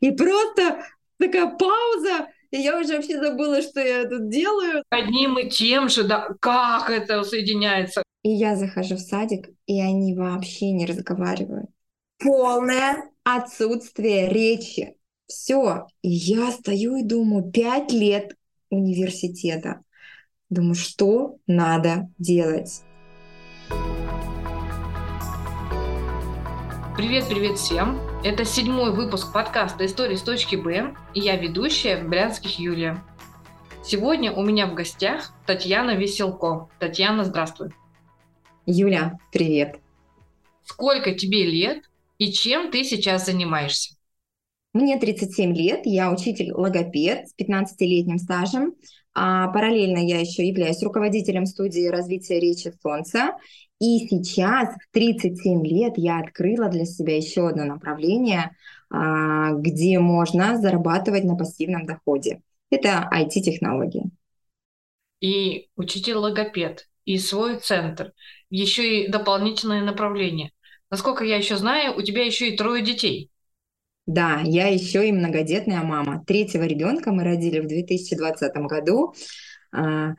И просто такая пауза, и я уже вообще забыла, что я тут делаю. Одним и тем же, да, как это соединяется. И я захожу в садик, и они вообще не разговаривают. Полное отсутствие речи. Все. И я стою и думаю, пять лет университета. Думаю, что надо делать? Привет-привет всем! Это седьмой выпуск подкаста «Истории с точки Б» и я ведущая Брянских Юлия. Сегодня у меня в гостях Татьяна Веселко. Татьяна, здравствуй. Юля, привет. Сколько тебе лет и чем ты сейчас занимаешься? Мне 37 лет, я учитель-логопед с 15-летним стажем. А параллельно я еще являюсь руководителем студии развития речи «Солнце». И сейчас, в 37 лет, я открыла для себя еще одно направление, а, где можно зарабатывать на пассивном доходе. Это IT-технологии. И учитель-логопед, и свой центр, еще и дополнительные направления. Насколько я еще знаю, у тебя еще и трое детей. Да, я еще и многодетная мама. Третьего ребенка мы родили в 2020 году, а,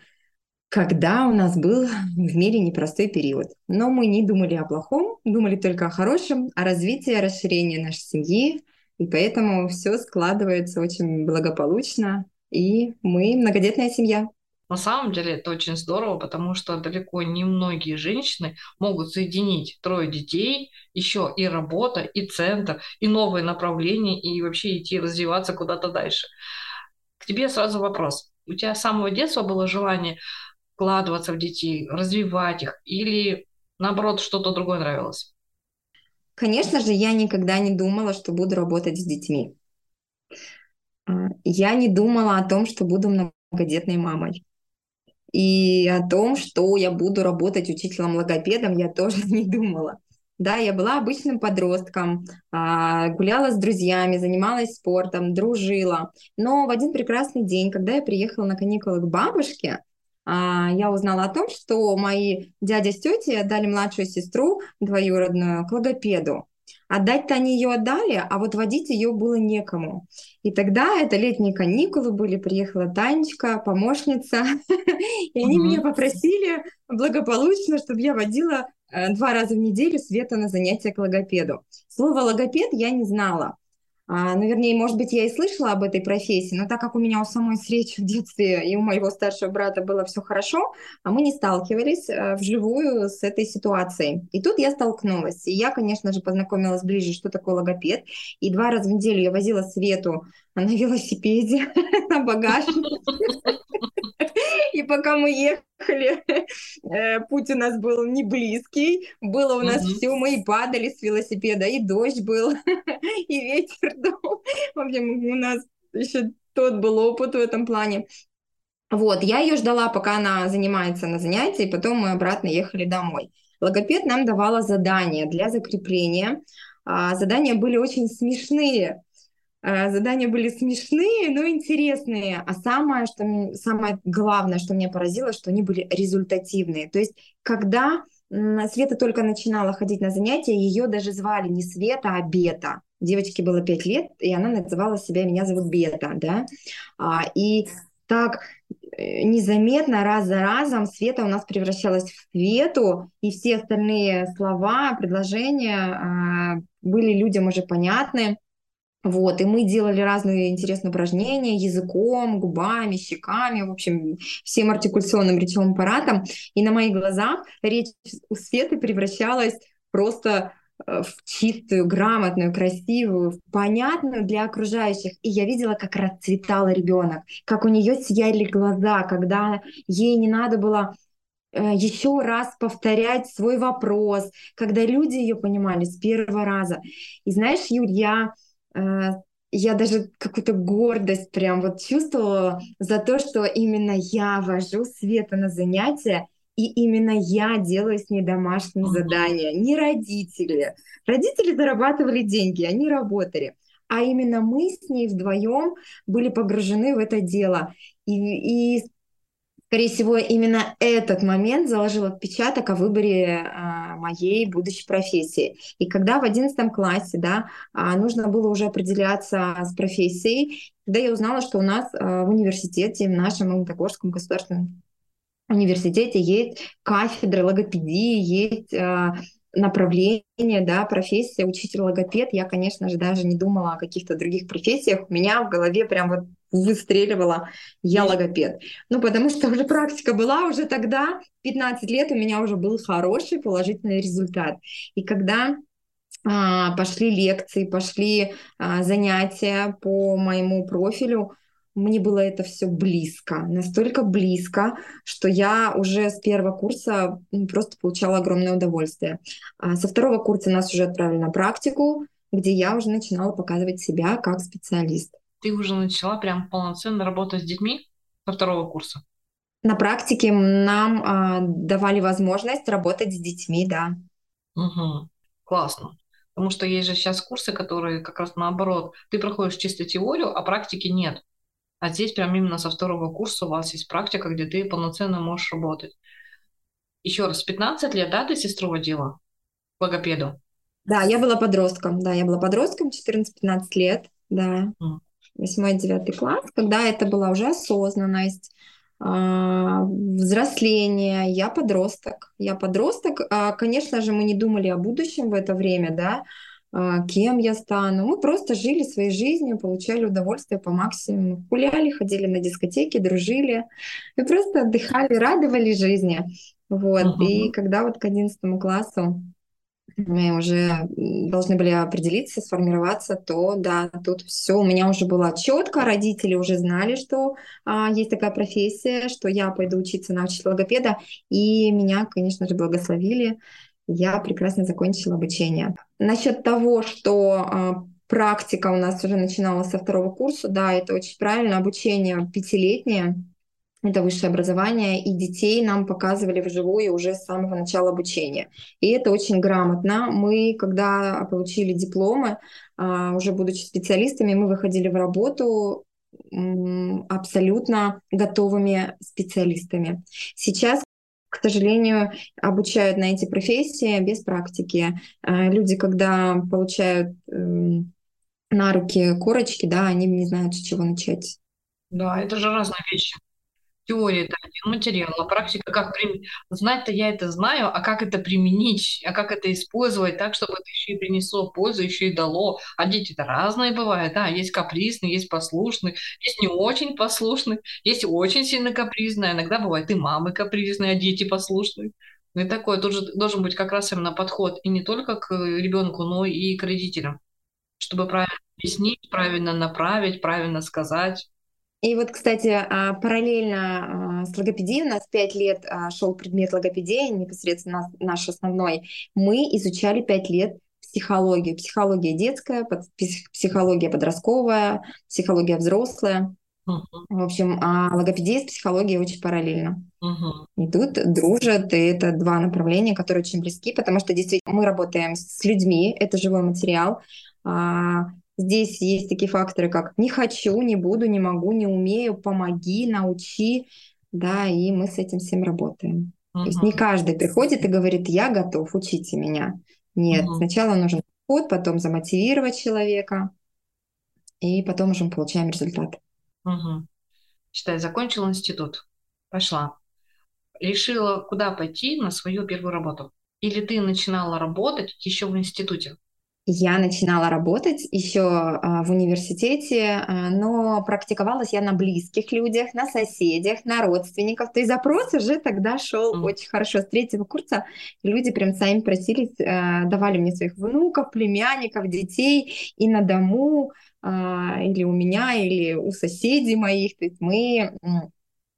когда у нас был в мире непростой период. Но мы не думали о плохом, думали только о хорошем, о развитии, о расширении нашей семьи. И поэтому все складывается очень благополучно. И мы многодетная семья. На самом деле это очень здорово, потому что далеко не многие женщины могут соединить трое детей, еще и работа, и центр, и новые направления, и вообще идти развиваться куда-то дальше. К тебе сразу вопрос. У тебя с самого детства было желание вкладываться в детей, развивать их, или наоборот что-то другое нравилось? Конечно же, я никогда не думала, что буду работать с детьми. А, я не думала о том, что буду многодетной мамой. И о том, что я буду работать учителем-логопедом, я тоже не думала. Да, я была обычным подростком, а, гуляла с друзьями, занималась спортом, дружила. Но в один прекрасный день, когда я приехала на каникулы к бабушке, а, я узнала о том, что мои дядя с тетей отдали младшую сестру двоюродную к логопеду. Отдать-то они ее отдали, а вот водить ее было некому. И тогда это летние каникулы были, приехала Танечка, помощница, и они меня попросили благополучно, чтобы я водила э, два раза в неделю Света на занятия к логопеду. Слово логопед я не знала. А, ну, вернее, может быть, я и слышала об этой профессии, но так как у меня у самой с речью в детстве и у моего старшего брата было все хорошо, а мы не сталкивались а, вживую с этой ситуацией. И тут я столкнулась. И я, конечно же, познакомилась ближе, что такое логопед. И два раза в неделю я возила Свету на велосипеде, на багажнике. И пока мы ехали, э, путь у нас был не близкий, было у нас все, мы и падали с велосипеда, и дождь был, и ветер дул. В общем, у нас еще тот был опыт в этом плане. Вот, я ее ждала, пока она занимается на занятии, и потом мы обратно ехали домой. Логопед нам давала задания для закрепления. А, задания были очень смешные. Э, задания были смешные, но интересные. А самое, что, самое главное, что меня поразило, что они были результативные. То есть, когда Света только начинала ходить на занятия, ее даже звали не Света, а Бета. Девочке было 5 лет, и она называла себя «Меня зовут Бета», да. А, и так э, незаметно раз за разом Света у нас превращалась в Свету, и все остальные слова, предложения а, были людям уже понятны. Вот, и мы делали разные интересные упражнения языком, губами, щеками, в общем, всем артикуляционным речевым аппаратом. И на моих глазах речь у Светы превращалась просто э, в чистую, грамотную, красивую, понятную для окружающих. И я видела, как расцветал ребенок, как у нее сияли глаза, когда ей не надо было э, еще раз повторять свой вопрос, когда люди ее понимали с первого раза. И знаешь, Юль, я я даже какую-то гордость прям вот чувствовала за то, что именно я вожу Света на занятия, и именно я делаю с ней домашние uh-huh. задания, не родители. Родители зарабатывали деньги, они работали. А именно мы с ней вдвоем были погружены в это дело. И, и Скорее всего, именно этот момент заложил отпечаток о выборе а, моей будущей профессии. И когда в одиннадцатом классе, да, а, нужно было уже определяться с профессией, когда я узнала, что у нас а, в университете, в нашем Магнитогорском государственном университете есть кафедра логопедии, есть направление, да, профессия учитель-логопед. Я, конечно же, даже не думала о каких-то других профессиях. У меня в голове прям вот выстреливала я логопед. Ну, потому что уже практика была уже тогда, 15 лет у меня уже был хороший положительный результат. И когда а, пошли лекции, пошли а, занятия по моему профилю, мне было это все близко, настолько близко, что я уже с первого курса просто получала огромное удовольствие. А со второго курса нас уже отправили на практику, где я уже начинала показывать себя как специалист. Ты уже начала прям полноценно работать с детьми со второго курса? На практике нам а, давали возможность работать с детьми, да. Угу. Классно. Потому что есть же сейчас курсы, которые как раз наоборот. Ты проходишь чисто теорию, а практики нет. А здесь прям именно со второго курса у вас есть практика, где ты полноценно можешь работать. Еще раз, 15 лет, да, ты сестру водила к логопеду? Да, я была подростком, да, я была подростком, 14-15 лет, да. Восьмой, девятый класс, когда это была уже осознанность, а, взросление, я подросток. Я подросток. А, конечно же, мы не думали о будущем в это время, да, а, кем я стану. Мы просто жили своей жизнью, получали удовольствие по максимуму. Гуляли, ходили на дискотеки, дружили. И просто отдыхали, радовали жизни. Вот. Uh-huh. И когда вот к одиннадцатому классу мы уже должны были определиться, сформироваться, то да, тут все у меня уже было четко, родители уже знали, что а, есть такая профессия, что я пойду учиться на учителя логопеда, и меня, конечно же, благословили я прекрасно закончила обучение. Насчет того, что а, практика у нас уже начиналась со второго курса, да, это очень правильно. Обучение пятилетнее, это высшее образование, и детей нам показывали вживую уже с самого начала обучения. И это очень грамотно. Мы, когда получили дипломы, а, уже будучи специалистами, мы выходили в работу абсолютно готовыми специалистами. Сейчас к сожалению, обучают на эти профессии без практики. Э, люди, когда получают эм, на руки корочки, да, они не знают, с чего начать. Да, это же разные вещи. Теория это один материал, а практика как применить. Знать-то я это знаю, а как это применить, а как это использовать так, чтобы это еще и принесло пользу, еще и дало. А дети-то разные бывают, да, есть капризные, есть послушные, есть не очень послушные, есть очень сильно капризные, иногда бывает и мамы капризные, а дети послушные. Ну и такое тоже должен быть как раз именно подход и не только к ребенку, но и к родителям, чтобы правильно объяснить, правильно направить, правильно сказать. И вот, кстати, а, параллельно а, с логопедией, у нас пять лет а, шел предмет логопедии, непосредственно наш основной, мы изучали пять лет психологию. Психология детская, психология подростковая, психология взрослая. Uh-huh. В общем, логопедия с психологией очень параллельно. Uh-huh. Идут, дружат, и это два направления, которые очень близки, потому что действительно мы работаем с людьми, это живой материал. Здесь есть такие факторы, как не хочу, не буду, не могу, не умею, помоги, научи, да, и мы с этим всем работаем. Uh-huh. То есть не каждый приходит и говорит, я готов, учите меня. Нет, uh-huh. сначала нужен подход, потом замотивировать человека, и потом уже мы получаем результат. Угу. Считай, закончил институт, пошла. Решила, куда пойти на свою первую работу? Или ты начинала работать еще в институте? Я начинала работать еще а, в университете, а, но практиковалась я на близких людях, на соседях, на родственников. То есть запрос уже тогда шел mm. очень хорошо. С третьего курса люди прям сами просились, а, давали мне своих внуков, племянников, детей и на дому, или у меня, или у соседей моих. То есть мы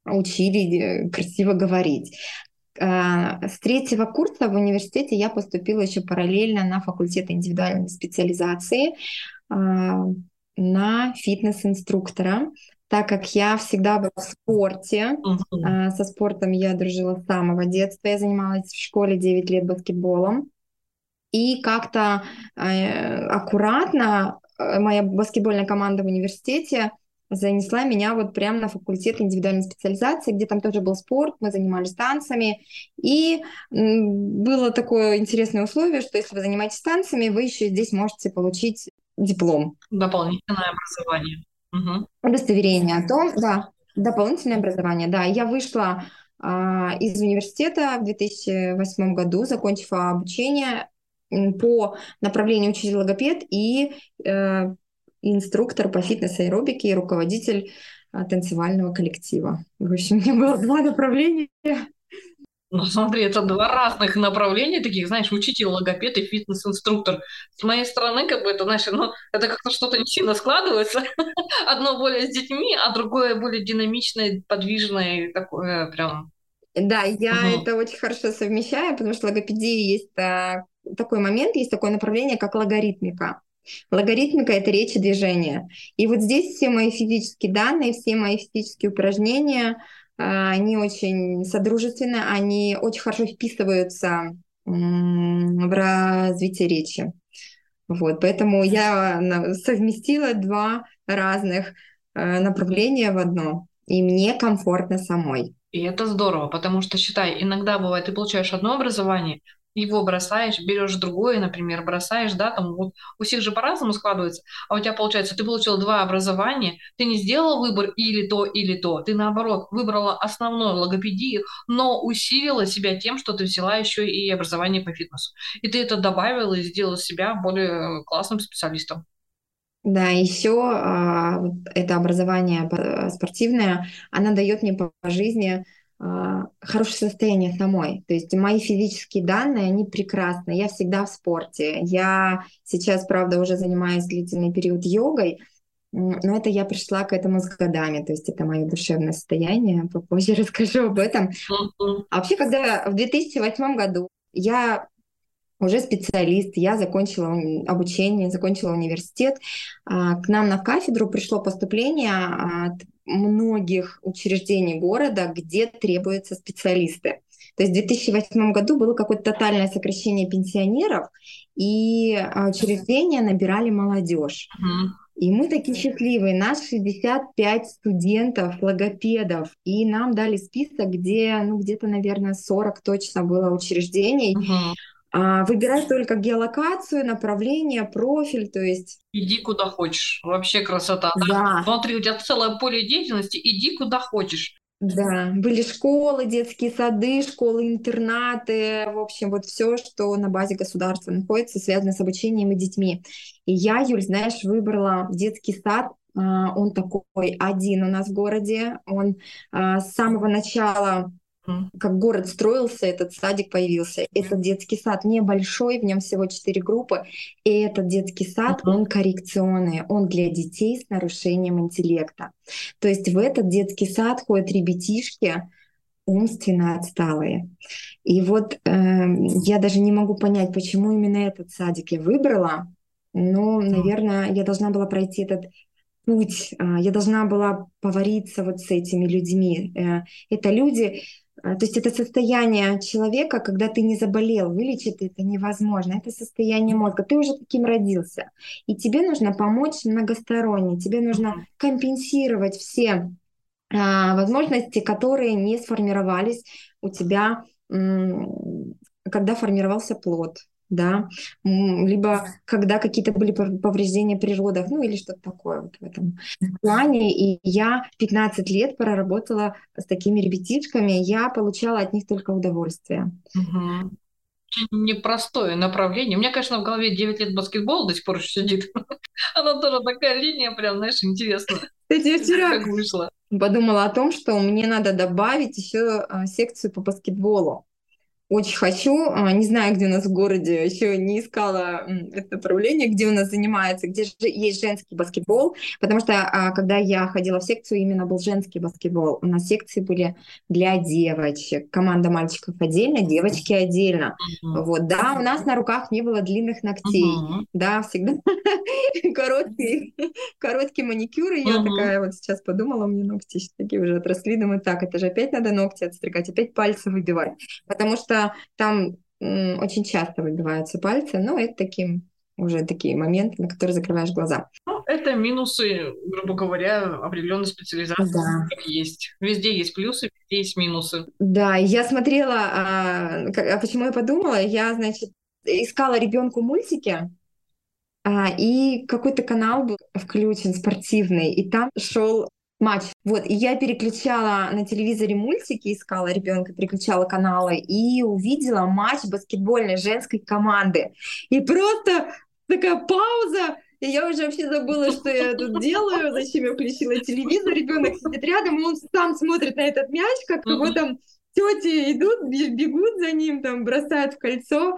учили э, красиво говорить. А, с третьего курса в университете я поступила еще параллельно на факультет индивидуальной специализации а, на фитнес-инструктора, так как я всегда была в спорте. Uh-huh. Со спортом я дружила с самого детства. Я занималась в школе 9 лет баскетболом. И как-то э, аккуратно э, моя баскетбольная команда в университете занесла меня вот прямо на факультет индивидуальной специализации, где там тоже был спорт, мы занимались танцами. И было такое интересное условие, что если вы занимаетесь танцами, вы еще здесь можете получить диплом. Дополнительное образование. Угу. Удостоверение о том, да, дополнительное образование, да. Я вышла а, из университета в 2008 году, закончив обучение по направлению учитель логопед и э, инструктор по фитнес-аэробике и руководитель а, танцевального коллектива. В общем, у меня было два направления. Ну, смотри, это два разных направления таких, знаешь, учитель, логопед и фитнес-инструктор. С моей стороны, как бы это, знаешь, ну, это как-то что-то не сильно складывается. Одно более с детьми, а другое более динамичное, подвижное, такое прям... Да, я угу. это очень хорошо совмещаю, потому что в логопедии есть а, такой момент, есть такое направление, как логаритмика. Логаритмика — это речь и движение. И вот здесь все мои физические данные, все мои физические упражнения, а, они очень содружественны, они очень хорошо вписываются в развитие речи. Вот, поэтому я совместила два разных э, направления в одно, и мне комфортно самой. И это здорово, потому что, считай, иногда бывает, ты получаешь одно образование, его бросаешь, берешь другое, например, бросаешь, да, там вот у всех же по-разному складывается, а у тебя получается, ты получил два образования, ты не сделал выбор или то, или то, ты наоборот выбрала основную логопедию, но усилила себя тем, что ты взяла еще и образование по фитнесу. И ты это добавила и сделала себя более классным специалистом. Да, еще а, это образование спортивное, она дает мне по жизни хорошее состояние самой. То есть мои физические данные, они прекрасны. Я всегда в спорте. Я сейчас, правда, уже занимаюсь длительный период йогой, но это я пришла к этому с годами, то есть это мое душевное состояние, попозже расскажу об этом. А вообще, когда в 2008 году я уже специалист, я закончила обучение, закончила университет, а, к нам на кафедру пришло поступление от многих учреждений города, где требуются специалисты. То есть в 2008 году было какое-то тотальное сокращение пенсионеров, и а, учреждения набирали молодежь. И мы такие счастливые. Нас 65 студентов, логопедов. И нам дали список, где, ну, где-то, наверное, 40 точно было учреждений. Uh-huh. А, выбирай только геолокацию, направление, профиль, то есть... Иди куда хочешь. Вообще красота. Да. Смотри, у тебя целое поле деятельности, иди куда хочешь. Да, были школы, детские сады, школы-интернаты, в общем, вот все, что на базе государства находится, связано с обучением и детьми. И я, Юль, знаешь, выбрала детский сад, а, он такой один у нас в городе, он а, с самого начала как город строился, этот садик появился. Этот детский сад небольшой, в нем всего четыре группы. И этот детский сад, он коррекционный, он для детей с нарушением интеллекта. То есть в этот детский сад ходят ребятишки, умственно отсталые. И вот э, я даже не могу понять, почему именно этот садик я выбрала. Но, наверное, я должна была пройти этот путь, э, я должна была повариться вот с этими людьми. Э, это люди, то есть это состояние человека, когда ты не заболел, вылечить это невозможно. Это состояние мозга. Ты уже таким родился. И тебе нужно помочь многосторонне. Тебе нужно компенсировать все а, возможности, которые не сформировались у тебя, когда формировался плод да, либо когда какие-то были повреждения при родах, ну или что-то такое вот в этом плане. И я 15 лет проработала с такими ребятишками, я получала от них только удовольствие. Угу. Непростое направление. У меня, конечно, в голове 9 лет баскетбол до сих пор еще сидит. Она тоже такая линия, прям, знаешь, интересная. Кстати, я вчера как подумала о том, что мне надо добавить еще а, секцию по баскетболу. Очень хочу, а, не знаю, где у нас в городе, еще не искала это направление, где у нас занимается, где же есть женский баскетбол, потому что а, когда я ходила в секцию, именно был женский баскетбол. У нас секции были для девочек, команда мальчиков отдельно, девочки отдельно. Uh-huh. Вот, да, у нас на руках не было длинных ногтей, uh-huh. да, всегда короткий, короткий маникюр, и uh-huh. я такая вот сейчас подумала, у меня ногти такие уже отросли, думаю, так, это же опять надо ногти отстригать, опять пальцы выбивать, потому что там очень часто выбиваются пальцы, но это таким уже такие моменты, на которые закрываешь глаза. Ну, это минусы, грубо говоря, определенной специализации. Да. Есть. Везде есть плюсы, везде есть минусы. Да, я смотрела, а, а почему я подумала, я, значит, искала ребенку мультики, а, и какой-то канал был включен спортивный, и там шел матч. Вот, и я переключала на телевизоре мультики, искала ребенка, переключала каналы и увидела матч баскетбольной женской команды. И просто такая пауза, и я уже вообще забыла, что я тут делаю, зачем я включила телевизор, ребенок сидит рядом, и он сам смотрит на этот мяч, как его там тети идут, бегут за ним, там бросают в кольцо.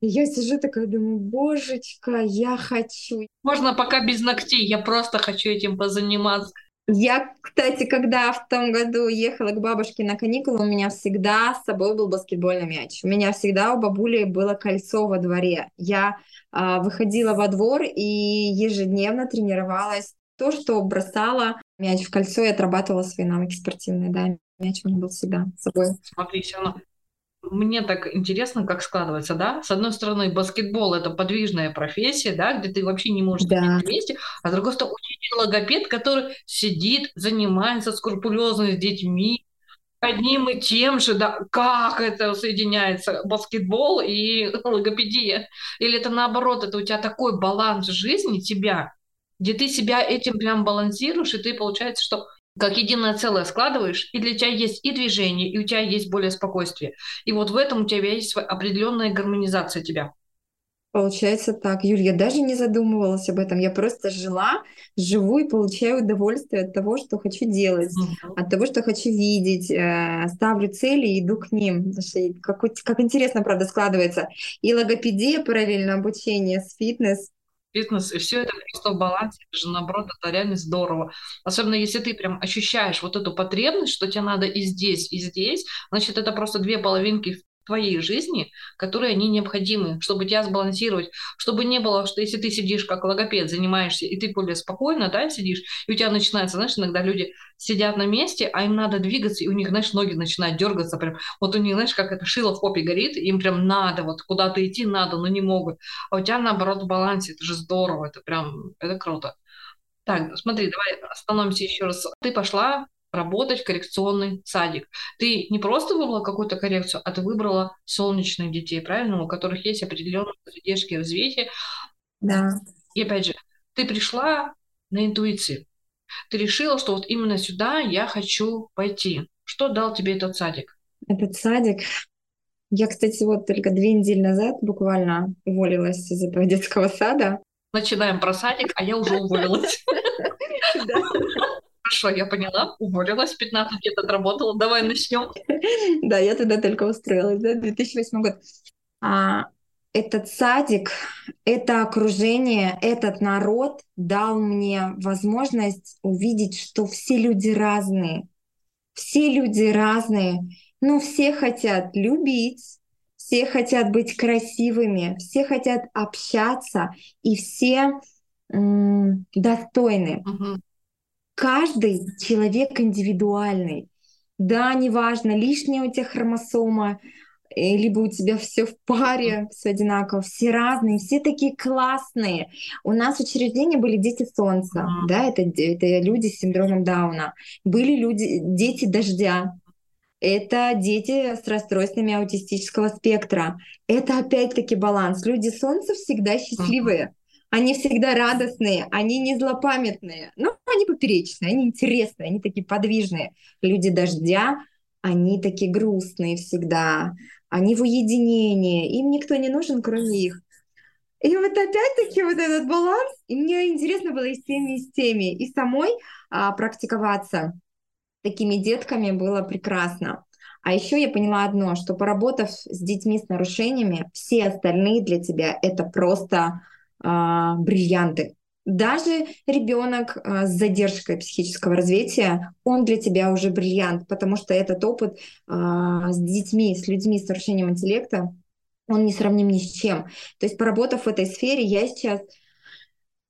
И я сижу такая, думаю, божечка, я хочу. Можно пока без ногтей, я просто хочу этим позаниматься. Я, кстати, когда в том году ехала к бабушке на каникулы, у меня всегда с собой был баскетбольный мяч. У меня всегда у бабули было кольцо во дворе. Я э, выходила во двор и ежедневно тренировалась. То, что бросала мяч в кольцо и отрабатывала свои навыки спортивные, да, мяч у меня был всегда с собой. Смотри, все равно мне так интересно, как складывается, да? С одной стороны, баскетбол это подвижная профессия, да, где ты вообще не можешь да. на месте, а с другой стороны, учитель логопед, который сидит, занимается скрупулезно с детьми, одним и тем же, да, как это соединяется, баскетбол и логопедия? Или это наоборот, это у тебя такой баланс жизни тебя, где ты себя этим прям балансируешь, и ты получается, что как единое целое складываешь, и для тебя есть и движение, и у тебя есть более спокойствие. И вот в этом у тебя есть определенная гармонизация тебя. Получается так, Юль, я даже не задумывалась об этом. Я просто жила, живу и получаю удовольствие от того, что хочу делать, uh-huh. от того, что хочу видеть, э, ставлю цели и иду к ним. Как, как интересно, правда, складывается. И логопедия, параллельно обучение с фитнес, фитнес, и все это просто в балансе, это же наоборот, это реально здорово. Особенно если ты прям ощущаешь вот эту потребность, что тебе надо и здесь, и здесь, значит, это просто две половинки твоей жизни, которые они необходимы, чтобы тебя сбалансировать, чтобы не было, что если ты сидишь как логопед, занимаешься, и ты более спокойно, да, сидишь, и у тебя начинается, знаешь, иногда люди сидят на месте, а им надо двигаться, и у них, знаешь, ноги начинают дергаться, прям, вот у них, знаешь, как это шило в попе горит, им прям надо, вот куда-то идти надо, но не могут, а у тебя, наоборот, в балансе, это же здорово, это прям, это круто. Так, смотри, давай остановимся еще раз. Ты пошла работать в коррекционный садик. Ты не просто выбрала какую-то коррекцию, а ты выбрала солнечных детей, правильно, у которых есть определенные задержки в развитии. Да. И опять же, ты пришла на интуиции. Ты решила, что вот именно сюда я хочу пойти. Что дал тебе этот садик? Этот садик я, кстати, вот только две недели назад буквально уволилась из этого детского сада. Начинаем про садик, а я уже уволилась. Хорошо, я поняла, уволилась, 15 лет отработала, давай начнем. Да, я тогда только устроилась, да, 2008 год. А, этот садик, это окружение, этот народ дал мне возможность увидеть, что все люди разные. Все люди разные, но все хотят любить, все хотят быть красивыми, все хотят общаться, и все м- достойны. Uh-huh каждый человек индивидуальный. Да, неважно, лишняя у тебя хромосома, э, либо у тебя все в паре, все одинаково, все разные, все такие классные. У нас в учреждении были дети солнца, mm-hmm. да, это, это люди с синдромом Дауна. Были люди, дети дождя, это дети с расстройствами аутистического спектра. Это опять-таки баланс. Люди солнца всегда счастливые. Они всегда радостные, они не злопамятные, но они поперечные, они интересные, они такие подвижные. Люди дождя, они такие грустные всегда, они в уединении, им никто не нужен, кроме их. И вот опять-таки вот этот баланс, и мне интересно было и с теми, и с теми, и самой а, практиковаться такими детками было прекрасно. А еще я поняла одно, что поработав с детьми с нарушениями, все остальные для тебя это просто а, бриллианты. Даже ребенок а, с задержкой психического развития, он для тебя уже бриллиант, потому что этот опыт а, с детьми, с людьми с нарушением интеллекта, он не сравним ни с чем. То есть, поработав в этой сфере, я сейчас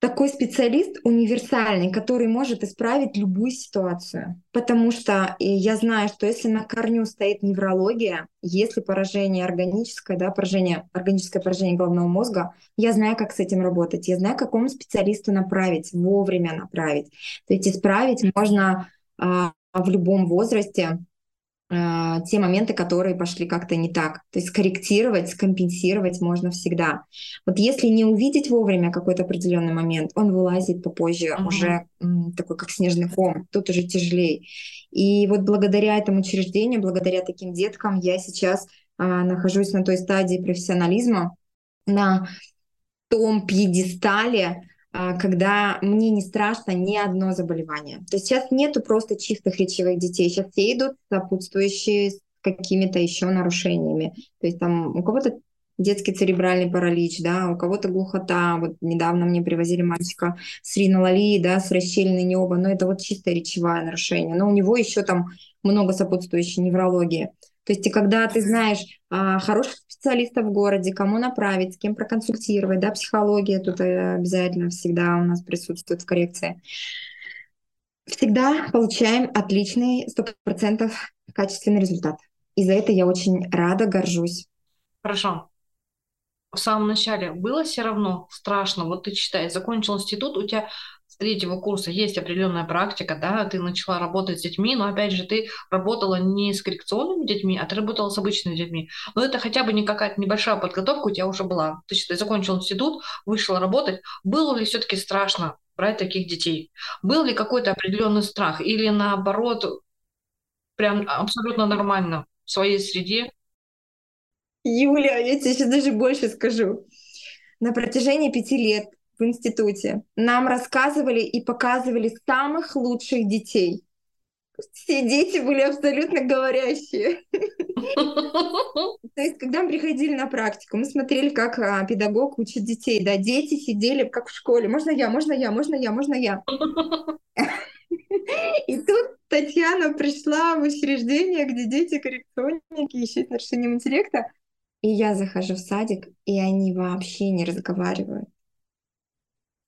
такой специалист универсальный, который может исправить любую ситуацию. Потому что я знаю, что если на корню стоит неврология, если поражение органическое, да, поражение, органическое поражение головного мозга, я знаю, как с этим работать, я знаю, какому специалисту направить, вовремя направить. То есть исправить можно а, в любом возрасте, а, те моменты, которые пошли как-то не так. То есть скорректировать, скомпенсировать можно всегда. Вот если не увидеть вовремя какой-то определенный момент, он вылазит попозже uh-huh. уже м, такой как снежный ком, тут уже тяжелее. И вот благодаря этому учреждению, благодаря таким деткам я сейчас а, нахожусь на той стадии профессионализма, на том пьедестале, когда мне не страшно ни одно заболевание. То есть сейчас нету просто чистых речевых детей, сейчас все идут сопутствующие с какими-то еще нарушениями. То есть там у кого-то детский церебральный паралич, да, у кого-то глухота. Вот недавно мне привозили мальчика с ринололией, да, с расщельной неба, но это вот чистое речевое нарушение. Но у него еще там много сопутствующей неврологии. То есть и когда ты знаешь а, хороших специалистов в городе, кому направить, с кем проконсультировать, да, психология тут э, обязательно всегда у нас присутствует в коррекции, всегда получаем отличный, 100% качественный результат. И за это я очень рада, горжусь. Хорошо. В самом начале было все равно страшно, вот ты читай, закончил институт, у тебя с третьего курса есть определенная практика, да, ты начала работать с детьми, но опять же ты работала не с коррекционными детьми, а ты работала с обычными детьми. Но это хотя бы не какая-то небольшая подготовка у тебя уже была. Ты, ты закончил институт, вышла работать. Было ли все-таки страшно брать таких детей? Был ли какой-то определенный страх? Или наоборот, прям абсолютно нормально в своей среде? Юля, я тебе сейчас даже больше скажу. На протяжении пяти лет в институте нам рассказывали и показывали самых лучших детей. Все дети были абсолютно говорящие. То есть, когда мы приходили на практику, мы смотрели, как а, педагог учит детей. Да, дети сидели как в школе. Можно я, можно я, можно я, можно я. И тут Татьяна пришла в учреждение, где дети коррекционники ищут нарушением интеллекта. И я захожу в садик, и они вообще не разговаривают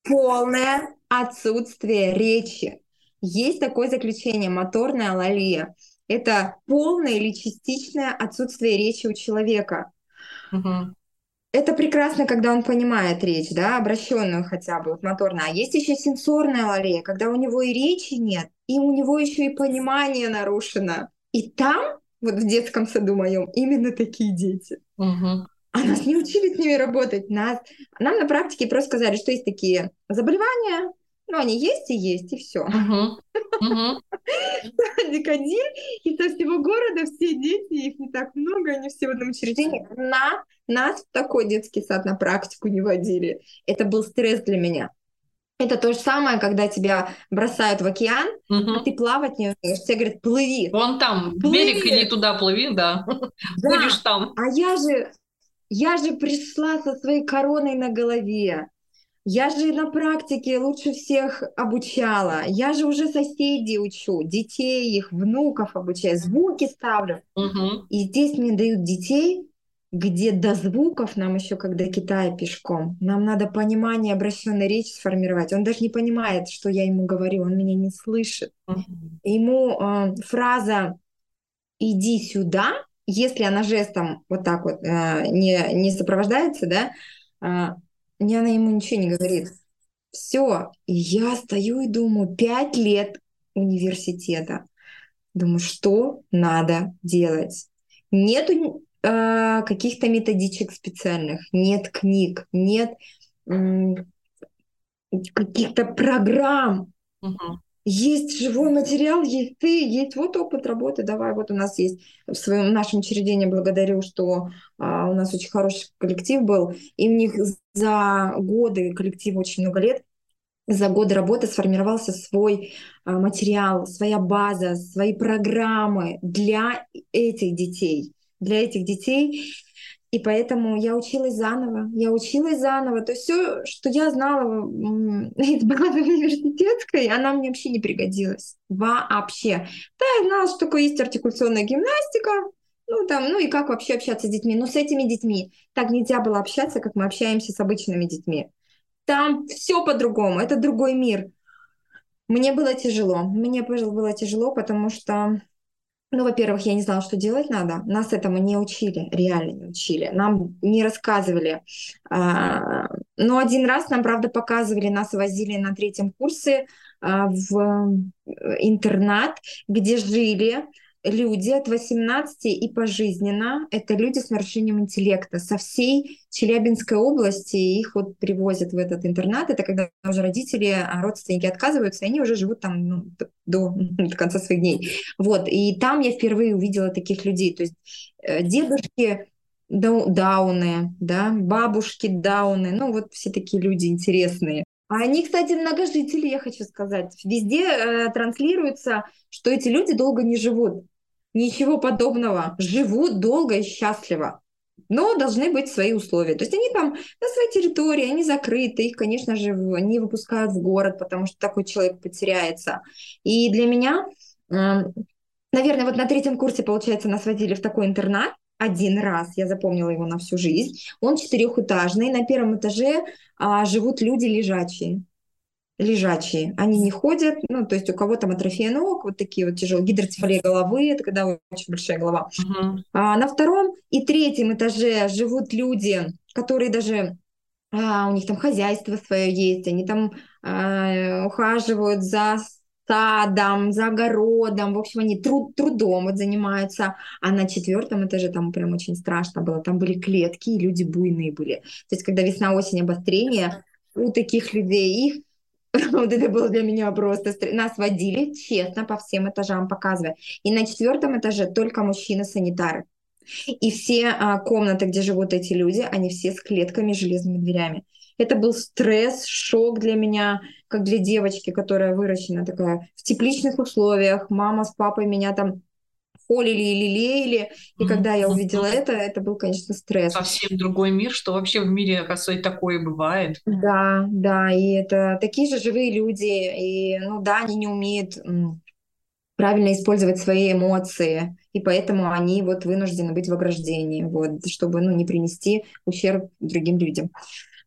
полное отсутствие речи. Есть такое заключение моторная алалия. Это полное или частичное отсутствие речи у человека. Угу. Это прекрасно, когда он понимает речь, да, обращенную хотя бы, вот моторная. А есть еще сенсорная алалия, когда у него и речи нет, и у него еще и понимание нарушено. И там, вот в детском саду моем, именно такие дети. Угу. А нас не учили с ними работать. Нас, нам на практике просто сказали, что есть такие заболевания, но они есть и есть, и все. Садик один, и со всего города все дети, их не так много, они все в одном учреждении. На, нас в такой детский сад на практику не водили. Это был стресс для меня. Это то же самое, когда тебя бросают в океан, угу. а ты плавать не умеешь. Все говорят, плыви. Вон там, плыви. берег иди туда, плыви, да. да. Будешь там. А я же я же пришла со своей короной на голове. Я же на практике лучше всех обучала. Я же уже соседей учу, детей их, внуков обучаю, звуки ставлю. Угу. И здесь мне дают детей, где до звуков нам еще до Китая пешком. Нам надо понимание обращенной речи сформировать. Он даже не понимает, что я ему говорю, он меня не слышит. Угу. Ему э, фраза «иди сюда» если она жестом вот так вот э, не, не сопровождается, да, э, не она ему ничего не говорит. Все, я стою и думаю, пять лет университета. Думаю, что надо делать? Нету э, каких-то методичек специальных, нет книг, нет э, каких-то программ. Uh-huh. Есть живой материал, есть ты, есть вот опыт работы. Давай, вот у нас есть в своем нашем учреждении, благодарю, что а, у нас очень хороший коллектив был, и у них за годы, коллектив очень много лет, за годы работы сформировался свой а, материал, своя база, свои программы для этих детей, для этих детей. И поэтому я училась заново, я училась заново. То есть все, что я знала из базы университетской, она мне вообще не пригодилась. Вообще. Да, я знала, что такое есть артикуляционная гимнастика, ну там, ну и как вообще общаться с детьми. Но с этими детьми так нельзя было общаться, как мы общаемся с обычными детьми. там все по-другому, это другой мир. Мне было тяжело. Мне было тяжело, потому что ну, во-первых, я не знала, что делать надо. Нас этому не учили, реально не учили. Нам не рассказывали. А, но один раз нам, правда, показывали, нас возили на третьем курсе а, в э, интернат, где жили люди от 18 и пожизненно. Это люди с нарушением интеллекта со всей Челябинской области. Их вот привозят в этот интернат. Это когда уже родители, а, родственники отказываются, и они уже живут там ну, до, до конца своих дней. Вот. И там я впервые увидела таких людей. То есть э, дедушки дауны, да, бабушки дауны, ну вот все такие люди интересные. А они, кстати, многожители, я хочу сказать. Везде э, транслируется, что эти люди долго не живут. Ничего подобного. Живут долго и счастливо. Но должны быть свои условия. То есть они там на своей территории, они закрыты, их, конечно же, не выпускают в город, потому что такой человек потеряется. И для меня, наверное, вот на третьем курсе, получается, нас водили в такой интернат, один раз, я запомнила его на всю жизнь. Он четырехэтажный, на первом этаже а, живут люди лежачие лежачие. Они не ходят, ну, то есть у кого там атрофия ног, вот такие вот тяжелые, гидроцефалия головы, это когда очень большая голова. Uh-huh. А на втором и третьем этаже живут люди, которые даже а, у них там хозяйство свое есть, они там а, ухаживают за садом, за огородом, в общем, они труд, трудом вот занимаются. А на четвертом этаже там прям очень страшно было, там были клетки, и люди буйные были. То есть, когда весна-осень обострение, у таких людей их Вот это было для меня просто... Нас водили честно по всем этажам, показывая. И на четвертом этаже только мужчины-санитары. И все а, комнаты, где живут эти люди, они все с клетками, железными дверями. Это был стресс, шок для меня, как для девочки, которая выращена такая в тепличных условиях. Мама с папой меня там холили и лелеяли. И mm-hmm. когда я увидела это, это был, конечно, стресс. Совсем другой мир, что вообще в мире, оказывается, такое бывает. Да, да, и это такие же живые люди. И, ну да, они не умеют правильно использовать свои эмоции, и поэтому они вот вынуждены быть в ограждении, вот, чтобы ну, не принести ущерб другим людям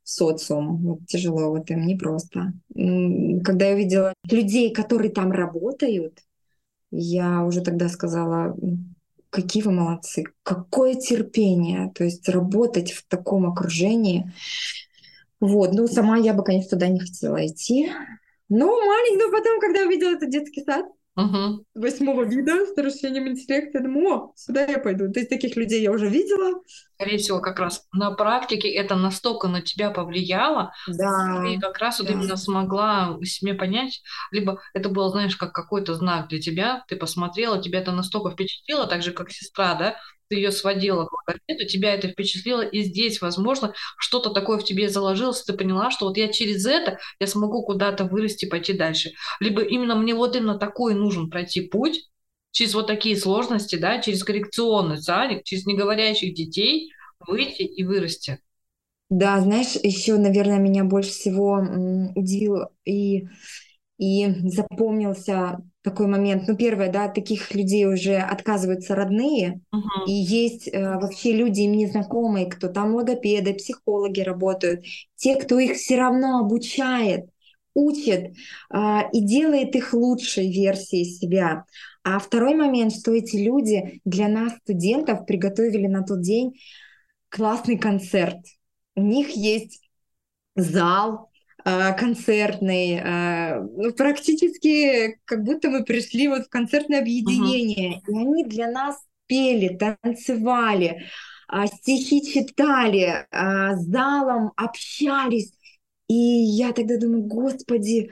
социум. Вот, тяжело вот им, непросто. Когда я увидела людей, которые там работают, я уже тогда сказала, какие вы молодцы, какое терпение, то есть работать в таком окружении. Вот, ну сама я бы, конечно, туда не хотела идти. Но маленький, но потом, когда увидела этот детский сад, угу. восьмого вида с нарушением интеллекта, я думаю, о, сюда я пойду. То есть таких людей я уже видела. Скорее всего, как раз на практике это настолько на тебя повлияло, да, и как раз да. вот именно смогла себе понять, либо это было, знаешь, как какой-то знак для тебя, ты посмотрела, тебя это настолько впечатлило, так же, как сестра, да, ты ее сводила к логопеду, тебя это впечатлило, и здесь, возможно, что-то такое в тебе заложилось, ты поняла, что вот я через это, я смогу куда-то вырасти, пойти дальше. Либо именно мне вот именно такой нужен пройти путь, через вот такие сложности, да, через коррекционный садик, через неговорящих детей выйти и вырасти. Да, знаешь, еще, наверное, меня больше всего удивил и, и запомнился такой момент. Ну, первое, да, таких людей уже отказываются родные, uh-huh. и есть э, вообще люди им незнакомые, кто там логопеды, психологи работают, те, кто их все равно обучает, учит э, и делает их лучшей версией себя. А второй момент, что эти люди для нас, студентов, приготовили на тот день классный концерт. У них есть зал, концертный, э, ну, практически как будто мы пришли вот в концертное объединение, uh-huh. и они для нас пели, танцевали, а, стихи читали, а, с залом общались. И я тогда думаю, господи,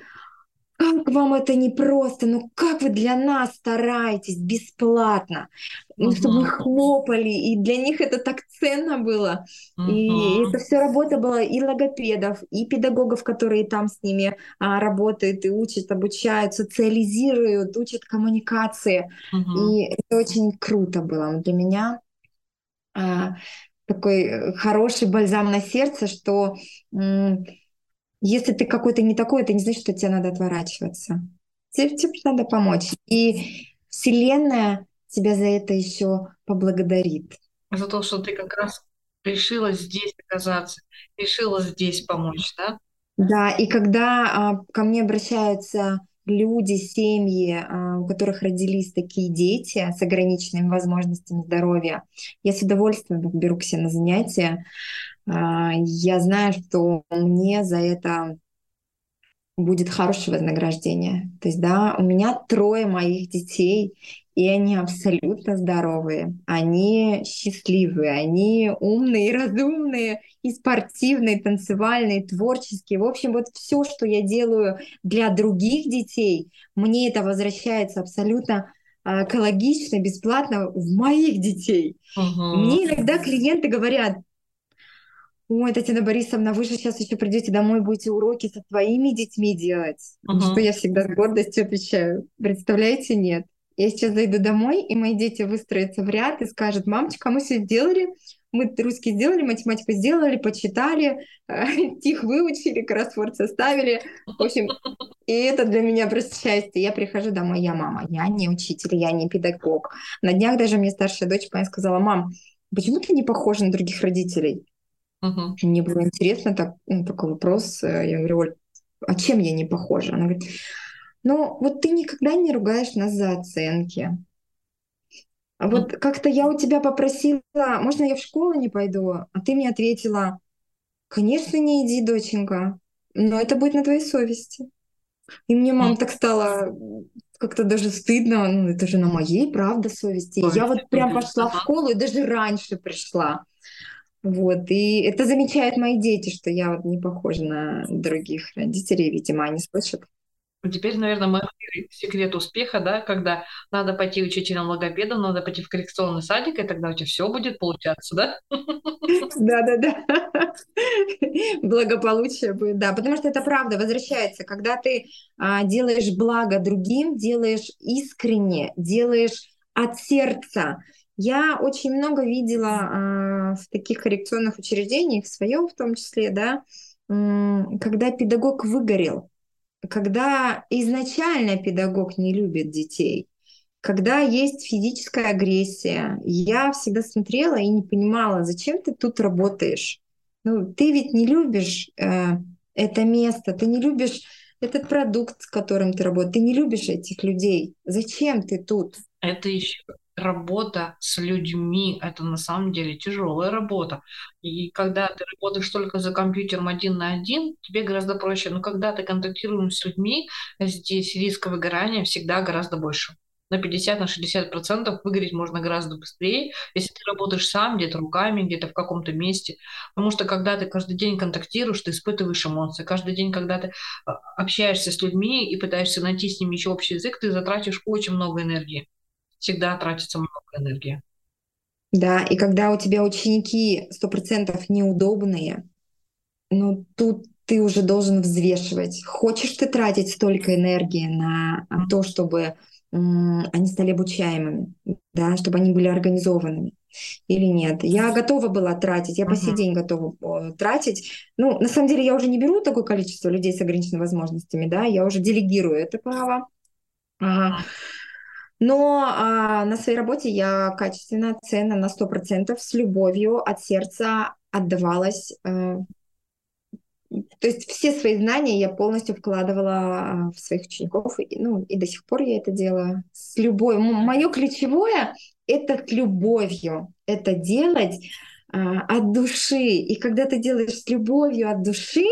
как вам это непросто, ну как вы для нас стараетесь бесплатно, ну, чтобы мы хлопали, и для них это так ценно было. Uh-huh. И это все работа была и логопедов, и педагогов, которые там с ними а, работают и учат, обучают, социализируют, учат коммуникации. Uh-huh. И это очень круто было для меня. А, такой э, хороший бальзам на сердце, что если ты какой-то не такой, это не значит, что тебе надо отворачиваться. Тебе, тебе надо помочь. И Вселенная тебя за это еще поблагодарит. За то, что ты как раз решила здесь оказаться, решила здесь помочь, да? Да, и когда а, ко мне обращаются люди, семьи, а, у которых родились такие дети с ограниченными возможностями здоровья, я с удовольствием беру к себе на занятия. А, я знаю, что мне за это будет хорошее вознаграждение. То есть, да, у меня трое моих детей, и они абсолютно здоровые, они счастливые, они умные, разумные, и спортивные, танцевальные, творческие. В общем, вот все, что я делаю для других детей, мне это возвращается абсолютно а, экологично, бесплатно в моих детей. Угу. Мне иногда клиенты говорят, Ой, Татьяна Борисовна, вы же сейчас еще придете домой, будете уроки со своими детьми делать. Uh-huh. Что я всегда с гордостью отвечаю. Представляете, нет. Я сейчас зайду домой, и мои дети выстроятся в ряд и скажут, мамочка, мы все сделали, мы русский сделали, математику сделали, почитали, тих выучили, кроссворд составили. В общем, и это для меня просто счастье. Я прихожу домой, я мама, я не учитель, я не педагог. На днях даже мне старшая дочь моя сказала, мам, почему ты не похожа на других родителей? Угу. Мне было интересно так, ну, такой вопрос. Э, я говорю, Оль, а чем я не похожа? Она говорит, ну вот ты никогда не ругаешь нас за оценки. А вот mm. как-то я у тебя попросила, можно я в школу не пойду? А ты мне ответила, конечно, не иди, доченька, но это будет на твоей совести. И мне мама mm. так стало как-то даже стыдно, ну это же на моей, правда, совести. Ой, я вот прям пошла в школу и даже раньше пришла. Вот, и это замечают мои дети, что я вот не похожа на других родителей, видимо, они слышат. Ну, теперь, наверное, мой секрет успеха, да, когда надо пойти учителем логопедом, надо пойти в коррекционный садик, и тогда у тебя все будет получаться, да? Да-да-да. Благополучие будет, да. Потому что это правда возвращается. Когда ты а, делаешь благо другим, делаешь искренне, делаешь от сердца, я очень много видела э, в таких коррекционных учреждениях, в своем в том числе, да, э, когда педагог выгорел, когда изначально педагог не любит детей, когда есть физическая агрессия. Я всегда смотрела и не понимала, зачем ты тут работаешь. Ну, ты ведь не любишь э, это место, ты не любишь этот продукт, с которым ты работаешь, ты не любишь этих людей. Зачем ты тут? Это еще работа с людьми, это на самом деле тяжелая работа. И когда ты работаешь только за компьютером один на один, тебе гораздо проще. Но когда ты контактируешь с людьми, здесь риск выгорания всегда гораздо больше. На 50, на 60 процентов выгореть можно гораздо быстрее, если ты работаешь сам, где-то руками, где-то в каком-то месте. Потому что когда ты каждый день контактируешь, ты испытываешь эмоции. Каждый день, когда ты а, общаешься с людьми и пытаешься найти с ними еще общий язык, ты затратишь очень много энергии всегда тратится много энергии. Да, и когда у тебя ученики сто процентов неудобные, ну тут ты уже должен взвешивать. Хочешь ты тратить столько энергии на то, чтобы они стали обучаемыми, да, чтобы они были организованными или нет. Я готова была тратить, я uh-huh. по сей день готова тратить. Ну, на самом деле, я уже не беру такое количество людей с ограниченными возможностями, да, я уже делегирую это право. Uh-huh. Но а, на своей работе я качественно, ценно на 100%, с любовью от сердца отдавалась. А, то есть все свои знания я полностью вкладывала а, в своих учеников, и, ну и до сих пор я это делаю. С любовью. Мое ключевое — это с любовью. Это делать а, от души. И когда ты делаешь с любовью от души,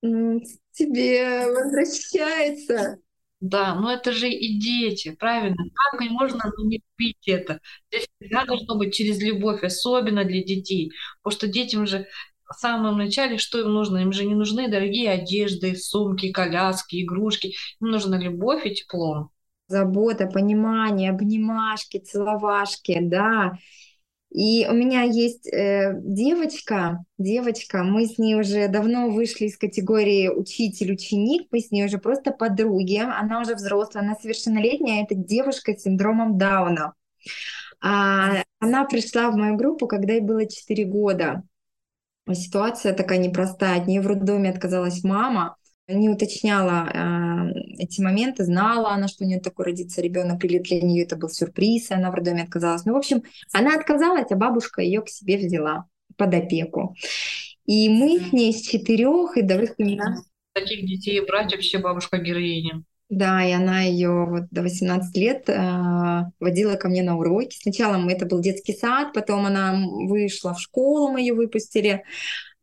тебе возвращается да, но это же и дети, правильно? Как можно не любить это? Здесь всегда должно быть через любовь, особенно для детей. Потому что детям же в самом начале, что им нужно? Им же не нужны дорогие одежды, сумки, коляски, игрушки. Им нужна любовь и тепло. Забота, понимание, обнимашки, целовашки, да. И у меня есть э, девочка, девочка, мы с ней уже давно вышли из категории учитель-ученик, мы с ней уже просто подруги, она уже взрослая, она совершеннолетняя, это девушка с синдромом Дауна. А, она пришла в мою группу, когда ей было 4 года. Ситуация такая непростая, от нее в роддоме отказалась мама, не уточняла э, эти моменты, знала она, что у нее такой родится ребенок, или для нее это был сюрприз, и она в роддоме отказалась. Ну, в общем, она отказалась, а бабушка ее к себе взяла под опеку. И мы с ней с четырех и до 18. Таких детей брать вообще бабушка героиня. Да, и она ее вот до 18 лет э, водила ко мне на уроки. Сначала это был детский сад, потом она вышла в школу, мы ее выпустили.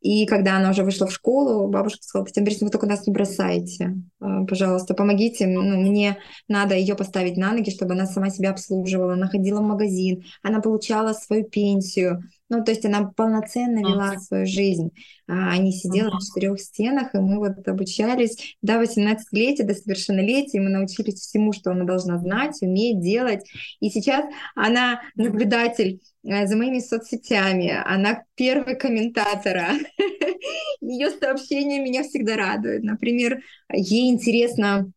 И когда она уже вышла в школу, бабушка сказала, Татьяна Борисовна, вы только нас не бросайте. А, пожалуйста, помогите. Ну, мне надо ее поставить на ноги, чтобы она сама себя обслуживала. Она ходила в магазин, она получала свою пенсию. Ну, то есть она полноценно вела свою жизнь. А не сидела в четырех стенах, и мы вот обучались до 18-летия, до совершеннолетия, мы научились всему, что она должна знать, уметь делать. И сейчас она наблюдатель э, за моими соцсетями, она первый комментатора. Ее сообщения меня всегда радуют. Например, ей интересно,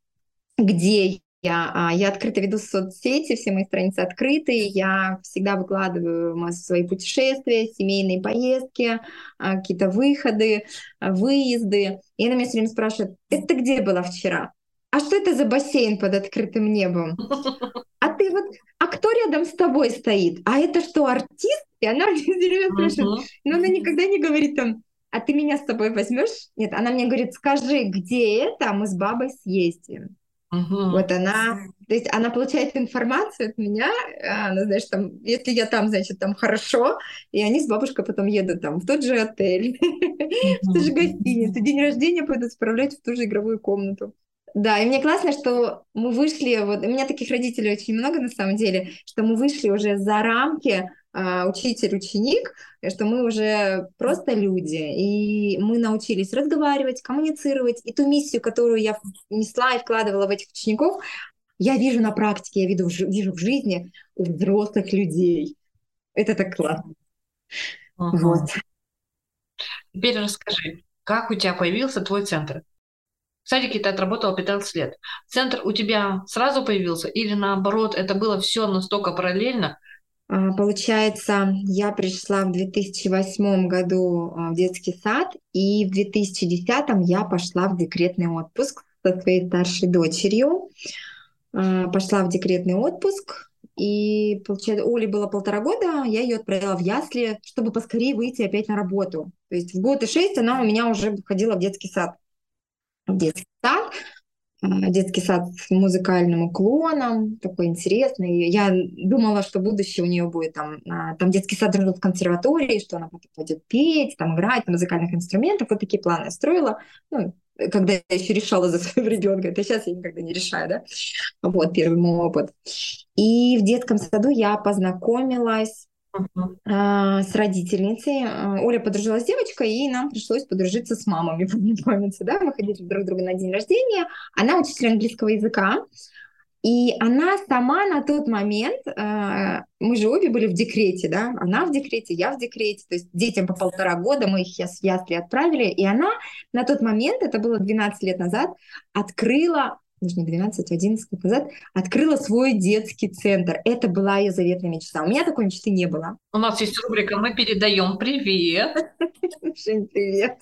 где я, а, я открыто веду соцсети, все мои страницы открыты, я всегда выкладываю свои путешествия, семейные поездки, а, какие-то выходы, а, выезды. И она меня все время спрашивает, это где была вчера? А что это за бассейн под открытым небом? А ты вот, а кто рядом с тобой стоит? А это что, артист? И она мне все время спрашивает, но она никогда не говорит там, а ты меня с тобой возьмешь? Нет, она мне говорит, скажи, где это, а мы с бабой съездим. Угу. Вот она, то есть она получает информацию от меня, она, знаешь, там, если я там, значит, там хорошо, и они с бабушкой потом едут там в тот же отель, в ту же гостиницу, день рождения пойдут справлять в ту же игровую комнату. Да, и мне классно, что мы вышли, вот у меня таких родителей очень много на самом деле, что мы вышли уже за рамки а, учитель-ученик, что мы уже просто люди, и мы научились разговаривать, коммуницировать, и ту миссию, которую я несла и вкладывала в этих учеников, я вижу на практике, я вижу, вижу в жизни у взрослых людей. Это так классно. Ага. Вот. Теперь расскажи, как у тебя появился твой центр? В садике ты отработала 15 лет. Центр у тебя сразу появился или наоборот, это было все настолько параллельно, а, получается, я пришла в 2008 году а, в детский сад, и в 2010 я пошла в декретный отпуск со своей старшей дочерью. А, пошла в декретный отпуск, и, получается, Оле было полтора года, я ее отправила в ясли, чтобы поскорее выйти опять на работу. То есть в год и шесть она у меня уже ходила в детский сад. В детский сад. А, детский сад с музыкальным уклоном, такой интересный. Я думала, что будущее у нее будет там, а, там детский сад дружит в консерватории, что она пойдет петь, там играть на музыкальных инструментах. Вот такие планы я строила. Ну, когда я еще решала за своего ребенка. Это сейчас я никогда не решаю, да. Вот первый мой опыт. И в детском саду я познакомилась. С родительницей. А, Оля подружилась с девочкой, и нам пришлось подружиться с мамами, познакомиться. Да? Мы ходили друг друга на день рождения. Она учитель английского языка. И она сама на тот момент, а, мы же обе были в декрете, да, она в декрете, я в декрете, то есть детям по полтора года мы их с ясли отправили, и она на тот момент, это было 12 лет назад, открыла даже не 12, 11 лет назад, открыла свой детский центр. Это была ее заветная мечта. У меня такой мечты не было. У нас есть рубрика «Мы передаем привет». Жень, привет.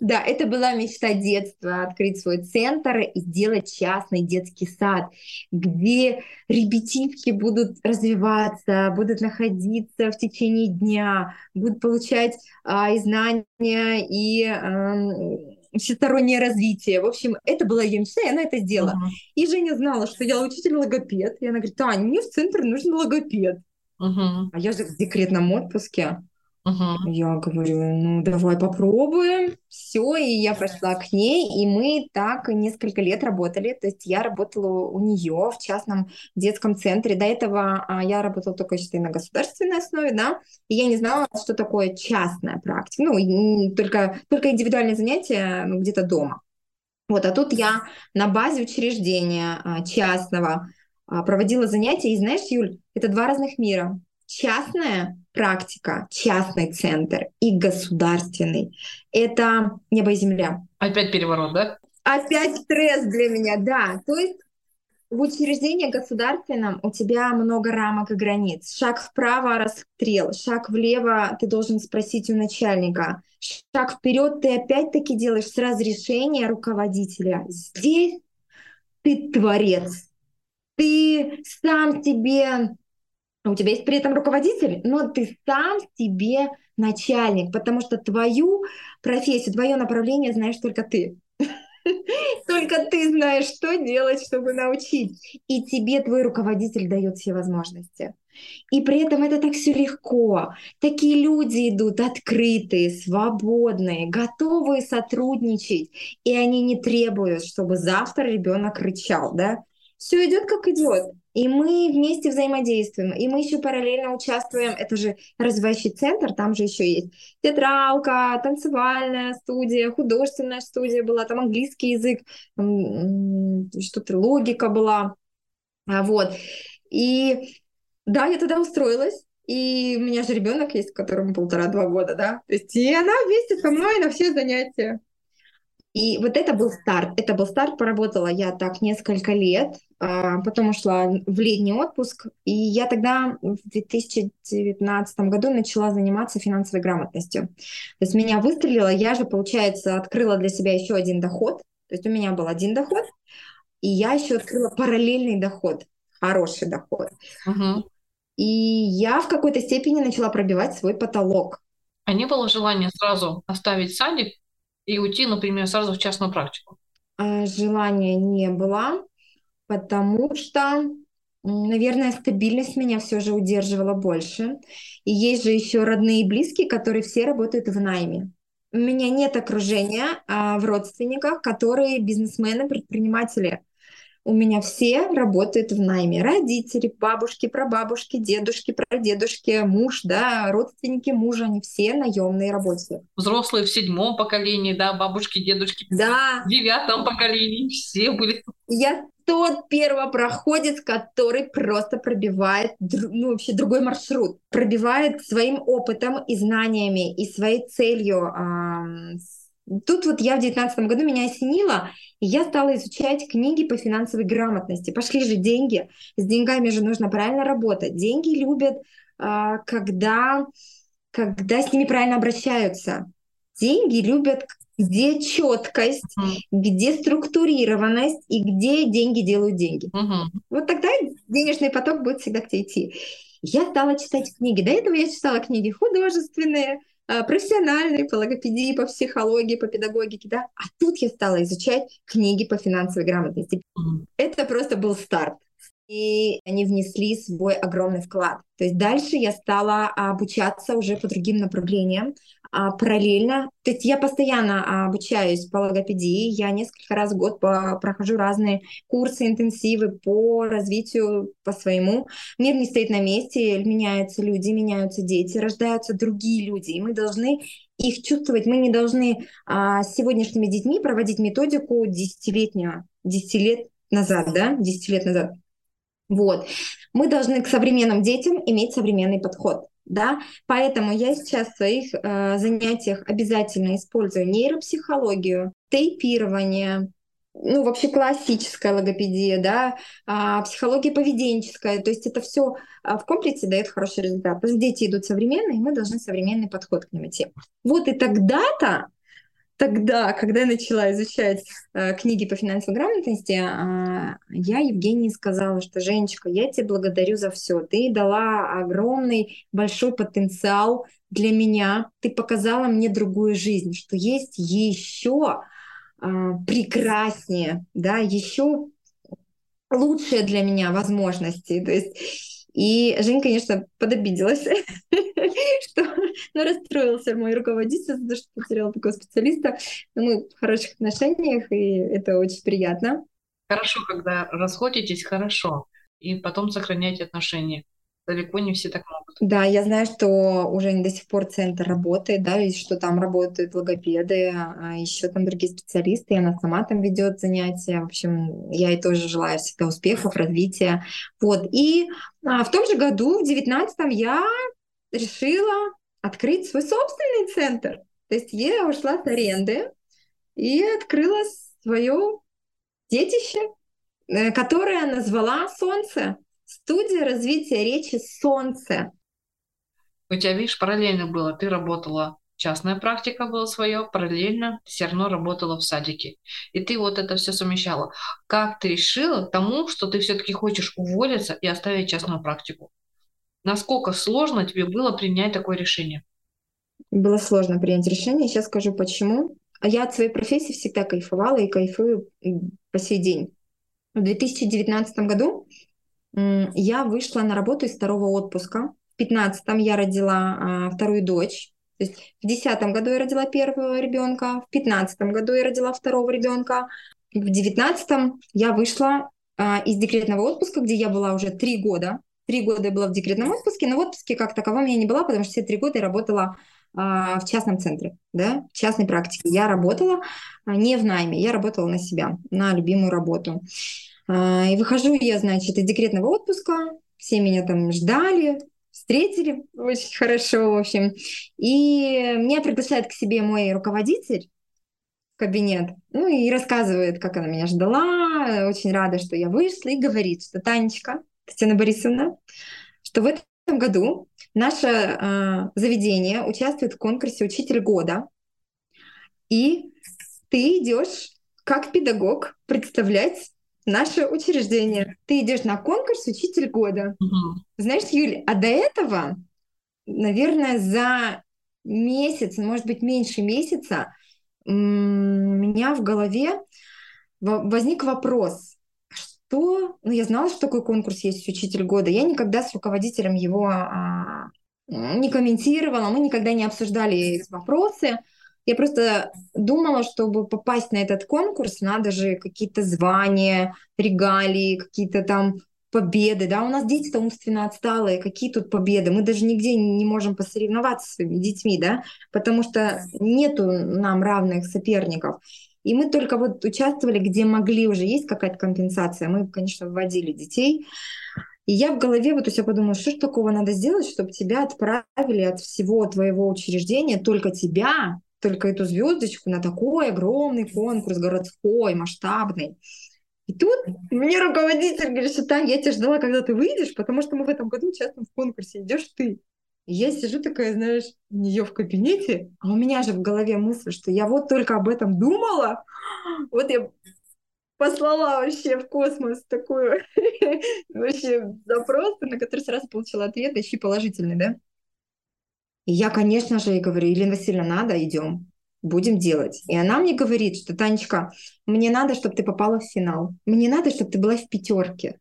Да, это была мечта детства, открыть свой центр и сделать частный детский сад, где ребятишки будут развиваться, будут находиться в течение дня, будут получать а, и знания, и а, всестороннее развитие. В общем, это была ее мечта, и она это сделала. Uh-huh. И Женя знала, что я учитель логопед. И она говорит, Таня, мне в центр нужен логопед. Uh-huh. А я же в декретном отпуске. Uh-huh. Я говорю, ну давай попробуем. Все, и я пошла к ней, и мы так несколько лет работали. То есть я работала у нее в частном детском центре. До этого а, я работала только считай, на государственной основе, да, и я не знала, что такое частная практика. Ну, только, только индивидуальные занятия ну, где-то дома. Вот, а тут я на базе учреждения а, частного а, проводила занятия, и знаешь, Юль, это два разных мира частная практика, частный центр и государственный — это небо и земля. Опять переворот, да? Опять стресс для меня, да. То есть в учреждении государственном у тебя много рамок и границ. Шаг вправо — расстрел, шаг влево ты должен спросить у начальника. Шаг вперед ты опять-таки делаешь с разрешения руководителя. Здесь ты творец. Ты сам себе у тебя есть при этом руководитель, но ты сам себе начальник, потому что твою профессию, твое направление знаешь только ты. Только ты знаешь, что делать, чтобы научить. И тебе твой руководитель дает все возможности. И при этом это так все легко. Такие люди идут открытые, свободные, готовые сотрудничать. И они не требуют, чтобы завтра ребенок кричал, да? Все идет как идет. И мы вместе взаимодействуем. И мы еще параллельно участвуем. Это же развивающий центр, там же еще есть театралка, танцевальная студия, художественная студия была, там английский язык, что-то логика была. А Вот. И да, я туда устроилась. И у меня же ребенок есть, которому полтора-два года, да. То есть и она вместе со мной на все занятия. И вот это был старт. Это был старт. Поработала я так несколько лет. А потом ушла в летний отпуск. И я тогда в 2019 году начала заниматься финансовой грамотностью. То есть меня выстрелило. Я же, получается, открыла для себя еще один доход. То есть у меня был один доход. И я еще открыла параллельный доход. Хороший доход. Угу. И я в какой-то степени начала пробивать свой потолок. А не было желания сразу оставить садик и уйти, например, сразу в частную практику? А, желания не было, потому что, наверное, стабильность меня все же удерживала больше. И есть же еще родные и близкие, которые все работают в найме. У меня нет окружения а, в родственниках, которые бизнесмены, предприниматели. У меня все работают в найме. Родители, бабушки, прабабушки, дедушки, прадедушки, муж, да, родственники мужа, они все наемные работники. Взрослые в седьмом поколении, да, бабушки, дедушки да. в девятом поколении, все были. Я тот первопроходец, который просто пробивает ну, вообще другой маршрут, пробивает своим опытом и знаниями и своей целью э, Тут вот я в девятнадцатом году меня осенило, и я стала изучать книги по финансовой грамотности. Пошли же деньги, с деньгами же нужно правильно работать. Деньги любят, а, когда, когда с ними правильно обращаются. Деньги любят, где четкость, mm. где структурированность и где деньги делают деньги. Mm-hmm. Вот тогда денежный поток будет всегда к тебе идти. Я стала читать книги. До этого я читала книги художественные, а, профессиональные по логопедии, по психологии, по педагогике, да. А тут я стала изучать книги по финансовой грамотности. Это просто был старт. И они внесли свой огромный вклад. То есть дальше я стала обучаться уже по другим направлениям а, параллельно. То есть я постоянно обучаюсь по логопедии, я несколько раз в год по, прохожу разные курсы, интенсивы по развитию по своему. Мир не стоит на месте, меняются люди, меняются дети, рождаются другие люди, и мы должны их чувствовать. Мы не должны а, с сегодняшними детьми проводить методику десятилетнюю, десять лет назад, да, десять лет назад. Вот. Мы должны к современным детям иметь современный подход да, поэтому я сейчас в своих э, занятиях обязательно использую нейропсихологию, тейпирование, ну, вообще классическая логопедия, да, а, психология поведенческая, то есть это все а, в комплексе дает хороший результат. Потому что дети идут современные, и мы должны современный подход к ним идти. Вот и тогда-то тогда, когда я начала изучать э, книги по финансовой грамотности, э, я Евгении сказала, что Женечка, я тебе благодарю за все. Ты дала огромный, большой потенциал для меня. Ты показала мне другую жизнь, что есть еще э, прекраснее, да, еще лучшие для меня возможности. То есть и Жень, конечно, подобиделась, что ну, расстроился мой руководитель за то, что потерял такого специалиста. Но мы в хороших отношениях, и это очень приятно. Хорошо, когда расходитесь, хорошо. И потом сохраняйте отношения далеко не все так могут. Да, я знаю, что уже до сих пор центр работает, да, и что там работают логопеды, а еще там другие специалисты, и она сама там ведет занятия. В общем, я ей тоже желаю всегда успехов, развития. Вот. И а, в том же году, в девятнадцатом, я решила открыть свой собственный центр. То есть я ушла с аренды и открыла свое детище, э, которое назвала «Солнце». Студия развития речи «Солнце». У тебя, видишь, параллельно было. Ты работала, частная практика была свое, параллельно все равно работала в садике. И ты вот это все совмещала. Как ты решила тому, что ты все-таки хочешь уволиться и оставить частную практику? Насколько сложно тебе было принять такое решение? было сложно принять решение. Сейчас скажу почему. А я от своей профессии всегда кайфовала и кайфую по сей день. В 2019 году я вышла на работу из второго отпуска. В 2015 я родила а, вторую дочь. То есть в 2010 году я родила первого ребенка, в 2015 году я родила второго ребенка, в 2019 я вышла а, из декретного отпуска, где я была уже три года. Три года я была в декретном отпуске, но в отпуске как таковом я не была, потому что все три года я работала а, в частном центре, да, в частной практике. Я работала не в найме, я работала на себя, на любимую работу. А, и выхожу я, значит, из декретного отпуска, все меня там ждали, встретили. Очень хорошо, в общем. И меня приглашает к себе мой руководитель в кабинет, ну и рассказывает, как она меня ждала, очень рада, что я вышла, и говорит, что Танечка, Татьяна Борисовна, что в этом году наше э, заведение участвует в конкурсе «Учитель года», и ты идешь как педагог представлять наше учреждение. Ты идешь на конкурс «Учитель года». Угу. Знаешь, Юль, а до этого, наверное, за месяц, может быть, меньше месяца, у меня в голове возник вопрос, что... Ну, я знала, что такой конкурс есть «Учитель года». Я никогда с руководителем его а, не комментировала, мы никогда не обсуждали вопросы. Я просто думала, чтобы попасть на этот конкурс, надо же какие-то звания, регалии, какие-то там победы, да, у нас дети-то умственно отсталые, какие тут победы, мы даже нигде не можем посоревноваться с своими детьми, да, потому что нету нам равных соперников. И мы только вот участвовали, где могли уже, есть какая-то компенсация, мы, конечно, вводили детей, и я в голове вот у себя подумала, что ж такого надо сделать, чтобы тебя отправили от всего твоего учреждения, только тебя, только эту звездочку на такой огромный конкурс городской, масштабный. И тут мне руководитель говорит, что Таня, я тебя ждала, когда ты выйдешь, потому что мы в этом году участвуем в конкурсе, идешь ты. И я сижу такая, знаешь, у нее в кабинете, а у меня же в голове мысль, что я вот только об этом думала, вот я послала вообще в космос такую вообще запрос, на который сразу получила ответ, еще положительный, да? И я, конечно же, ей говорю, Елена Васильевна, надо, идем, будем делать. И она мне говорит, что, Танечка, мне надо, чтобы ты попала в финал. Мне надо, чтобы ты была в пятерке.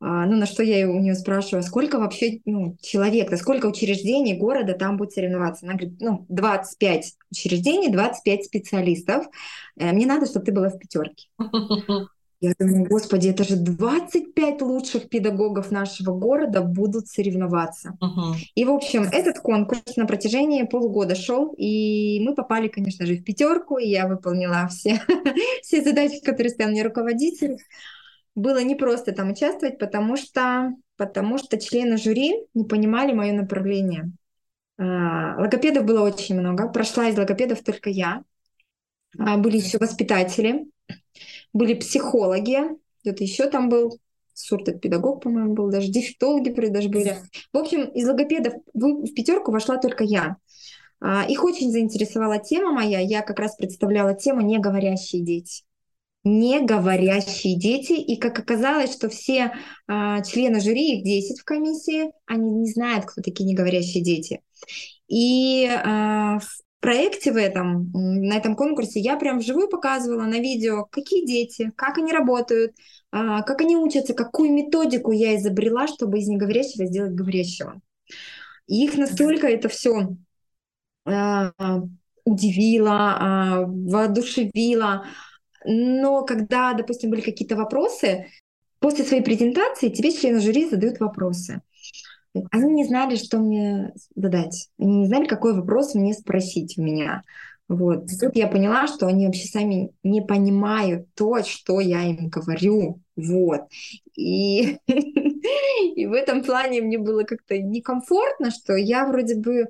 А, ну, на что я у нее спрашиваю, сколько вообще ну, человек, да сколько учреждений города там будет соревноваться? Она говорит, ну, 25 учреждений, 25 специалистов. Э, мне надо, чтобы ты была в пятерке. Я думаю, господи, это же 25 лучших педагогов нашего города будут соревноваться. Uh-huh. И, в общем, этот конкурс на протяжении полугода шел, и мы попали, конечно же, в пятерку, и я выполнила все, все задачи, которые ставил мне руководитель. Было непросто там участвовать, потому что, потому что члены жюри не понимали мое направление. А, логопедов было очень много. Прошла из логопедов только я. А, были еще воспитатели были психологи, кто-то еще там был, сурдопедагог, по-моему, был, даже дефектологи даже были. В общем, из логопедов в пятерку вошла только я. А, их очень заинтересовала тема моя. Я как раз представляла тему «Неговорящие дети». Неговорящие дети. И как оказалось, что все а, члены жюри, их 10 в комиссии, они не знают, кто такие неговорящие дети. И а, в проекте в этом, на этом конкурсе, я прям вживую показывала на видео, какие дети, как они работают, а, как они учатся, какую методику я изобрела, чтобы из неговорящего сделать говорящего. И их настолько это все а, удивило, а, воодушевило. Но когда, допустим, были какие-то вопросы, после своей презентации тебе члены жюри задают вопросы. Они не знали, что мне задать. Они не знали, какой вопрос мне спросить у меня. Вот. Тут я поняла, что они вообще сами не понимают то, что я им говорю. Вот. И, и в этом плане мне было как-то некомфортно, что я вроде бы...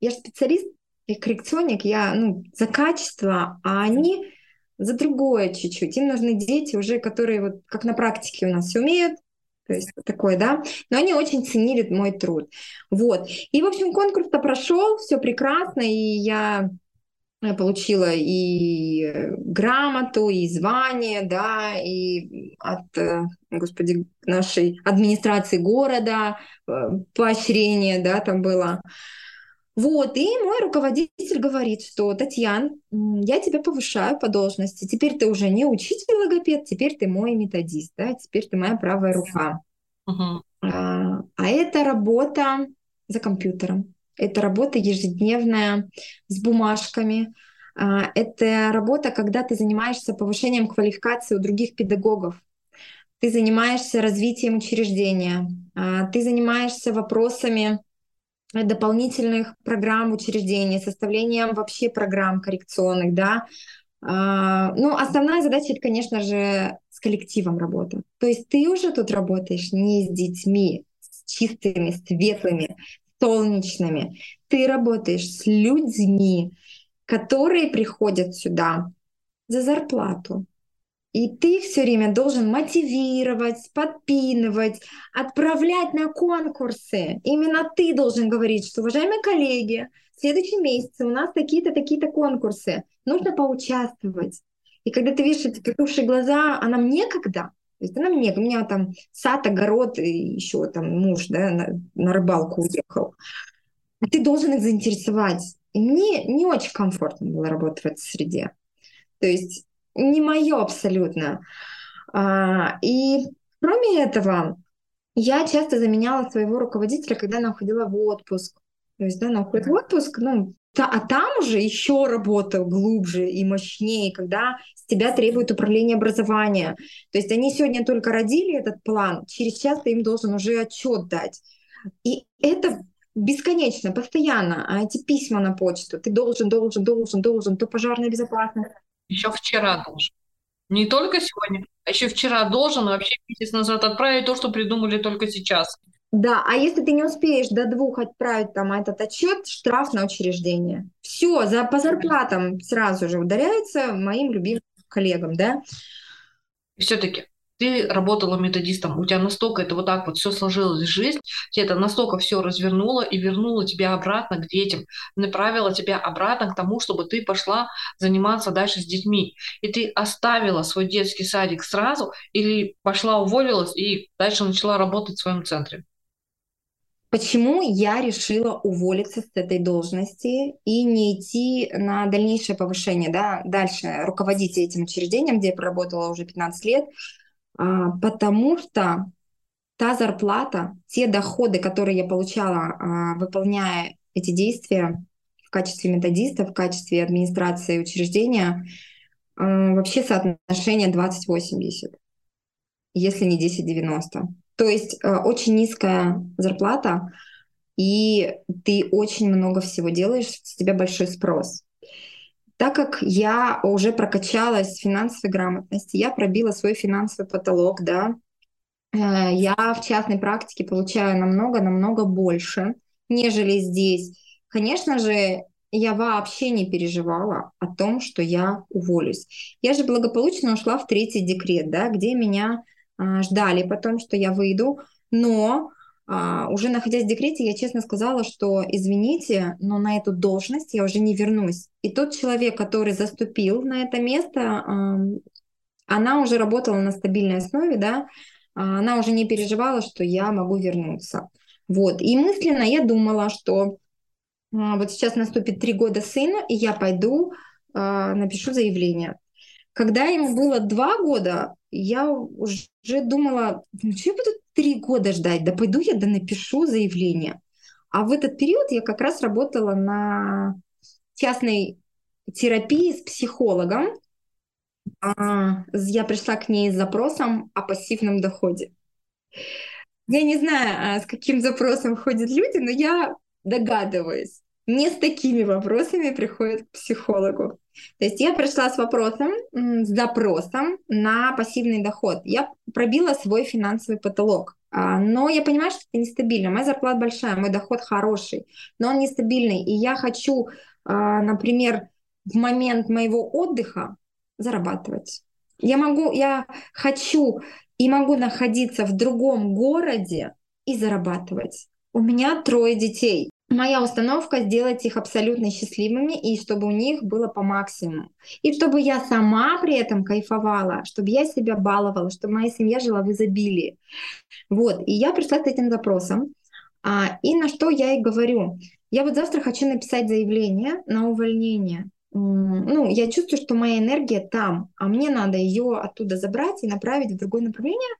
Я же специалист, и коррекционник, я ну, за качество, а они за другое чуть-чуть. Им нужны дети уже, которые вот как на практике у нас умеют, то есть такое, да. Но они очень ценили мой труд. Вот. И, в общем, конкурс-то прошел, все прекрасно, и я получила и грамоту, и звание, да, и от, э, господи, нашей администрации города э, поощрение, да, там было. Вот, и мой руководитель говорит, что, Татьяна, я тебя повышаю по должности. Теперь ты уже не учитель-логопед, теперь ты мой методист, да, теперь ты моя правая рука. Uh-huh. А, а это работа за компьютером. Это работа ежедневная с бумажками. А, это работа, когда ты занимаешься повышением квалификации у других педагогов. Ты занимаешься развитием учреждения. А, ты занимаешься вопросами дополнительных программ учреждений, составлением вообще программ коррекционных, да. А, ну, основная задача, это, конечно же, с коллективом работа. То есть ты уже тут работаешь не с детьми, с чистыми, светлыми, солнечными. Ты работаешь с людьми, которые приходят сюда за зарплату, и ты все время должен мотивировать, подпинывать, отправлять на конкурсы. Именно ты должен говорить, что, уважаемые коллеги, в следующем месяце у нас такие-то, такие-то конкурсы. Нужно поучаствовать. И когда ты видишь эти притухшие глаза, а нам некогда. То есть нам некогда. У меня там сад, огород, и еще там муж да, на, на рыбалку уехал. А ты должен их заинтересовать. И мне не очень комфортно было работать в этой среде. То есть не мое абсолютно. А, и кроме этого, я часто заменяла своего руководителя, когда она уходила в отпуск. То есть, да, она уходит в отпуск, ну, та, а там уже еще работа глубже и мощнее, когда с тебя требует управление образования. То есть они сегодня только родили этот план, через час ты им должен уже отчет дать. И это бесконечно, постоянно. А эти письма на почту, ты должен, должен, должен, должен, то пожарная безопасность, еще вчера должен. Не только сегодня, а еще вчера должен вообще месяц назад отправить то, что придумали только сейчас. Да, а если ты не успеешь до двух отправить там этот отчет, штраф на учреждение. Все, за, по зарплатам сразу же ударяется моим любимым коллегам, да. Все-таки ты работала методистом, у тебя настолько это вот так вот все сложилось в жизнь, тебе это настолько все развернуло и вернуло тебя обратно к детям, направило тебя обратно к тому, чтобы ты пошла заниматься дальше с детьми. И ты оставила свой детский садик сразу или пошла уволилась и дальше начала работать в своем центре? Почему я решила уволиться с этой должности и не идти на дальнейшее повышение, да, дальше руководить этим учреждением, где я проработала уже 15 лет, потому что та зарплата, те доходы, которые я получала, а, выполняя эти действия в качестве методиста, в качестве администрации учреждения, а, вообще соотношение 20-80, если не 10-90. То есть очень низкая зарплата, и ты очень много всего делаешь, с тебя большой спрос. Так как я уже прокачалась в финансовой грамотности, я пробила свой финансовый потолок, да, э, я в частной практике получаю намного-намного больше, нежели здесь. Конечно же, я вообще не переживала о том, что я уволюсь. Я же благополучно ушла в третий декрет, да, где меня а, ждали потом, что я выйду, но а, уже находясь в декрете, я честно сказала, что извините, но на эту должность я уже не вернусь. И тот человек, который заступил на это место, она уже работала на стабильной основе, да, а, она уже не переживала, что я могу вернуться. Вот. И мысленно я думала, что а, вот сейчас наступит три года сына, и я пойду, напишу заявление. Когда ему было два года, я уже думала, ну что я буду три года ждать, да пойду я да напишу заявление. А в этот период я как раз работала на частной терапии с психологом. А, я пришла к ней с запросом о пассивном доходе. Я не знаю, а, с каким запросом ходят люди, но я догадываюсь. Не с такими вопросами приходят к психологу. То есть я пришла с вопросом, с запросом на пассивный доход. Я пробила свой финансовый потолок. А, но я понимаю, что это нестабильно. Моя зарплата большая, мой доход хороший, но он нестабильный. И я хочу, а, например, в момент моего отдыха зарабатывать. Я могу, я хочу и могу находиться в другом городе и зарабатывать. У меня трое детей. Моя установка сделать их абсолютно счастливыми и чтобы у них было по максимуму. И чтобы я сама при этом кайфовала, чтобы я себя баловала, чтобы моя семья жила в изобилии. Вот. И я пришла с этим запросом. А, и на что я и говорю. я вот завтра хочу написать заявление на увольнение. Ну, я чувствую, что моя энергия там, а мне надо ее оттуда забрать и направить в другое направление,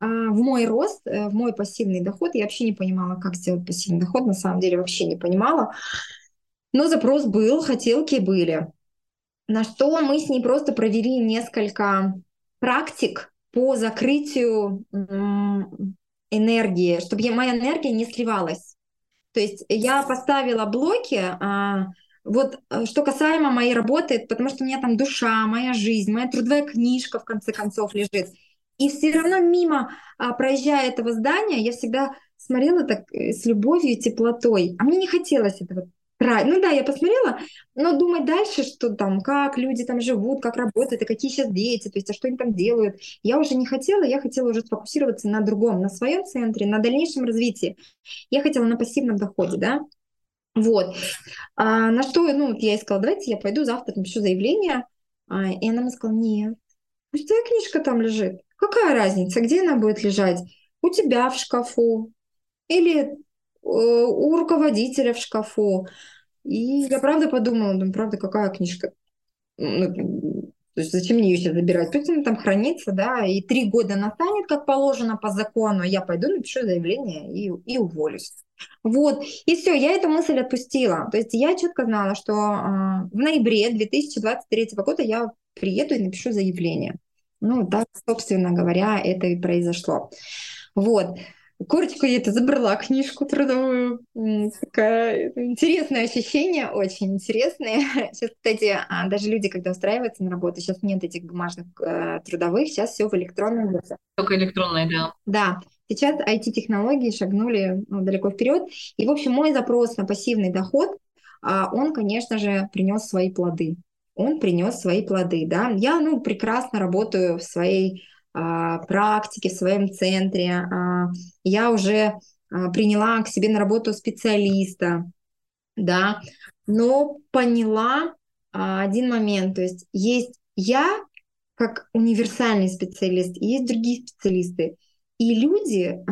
а, в мой рост, э, в мой пассивный доход. Я вообще не понимала, как сделать пассивный доход, на самом деле вообще не понимала. Но запрос был, хотелки были. На что мы с ней просто провели несколько практик по закрытию энергии, чтобы моя энергия не сливалась. То есть я поставила блоки, а, вот э, что касаемо моей работы, потому что у меня там душа, моя жизнь, моя трудовая книжка в конце концов лежит. И все равно мимо, а, проезжая этого здания, я всегда смотрела так э, с любовью и теплотой. А мне не хотелось этого ну да, я посмотрела, но думать дальше, что там, как люди там живут, как работают, и какие сейчас дети, то есть, а что они там делают, я уже не хотела, я хотела уже сфокусироваться на другом, на своем центре, на дальнейшем развитии. Я хотела на пассивном доходе, да, вот. А, на что, ну, я ей сказала, давайте я пойду завтра напишу заявление, а, и она мне сказала, нет, пустая книжка там лежит, какая разница, где она будет лежать? У тебя в шкафу или Э, у руководителя в шкафу. И я правда подумала, ну, правда, какая книжка? Ну, то есть зачем мне ее сейчас забирать? Пусть она там хранится, да, и три года настанет, как положено по закону, я пойду напишу заявление и, и уволюсь. Вот, и все, я эту мысль отпустила. То есть я четко знала, что э, в ноябре 2023 года я приеду и напишу заявление. Ну, так, собственно говоря, это и произошло. Вот. Корочку я это забрала книжку трудовую. Такое интересное ощущение, очень интересное. Сейчас, кстати, а, даже люди, когда устраиваются на работу, сейчас нет этих бумажных э, трудовых, сейчас все в электронном виде. Только электронное, да. Да. Сейчас IT-технологии шагнули ну, далеко вперед. И, в общем, мой запрос на пассивный доход, а, он, конечно же, принес свои плоды. Он принес свои плоды, да. Я, ну, прекрасно работаю в своей а, практики в своем центре. А, я уже а, приняла к себе на работу специалиста, да, но поняла один момент, то есть есть я как универсальный специалист, есть другие специалисты. И люди,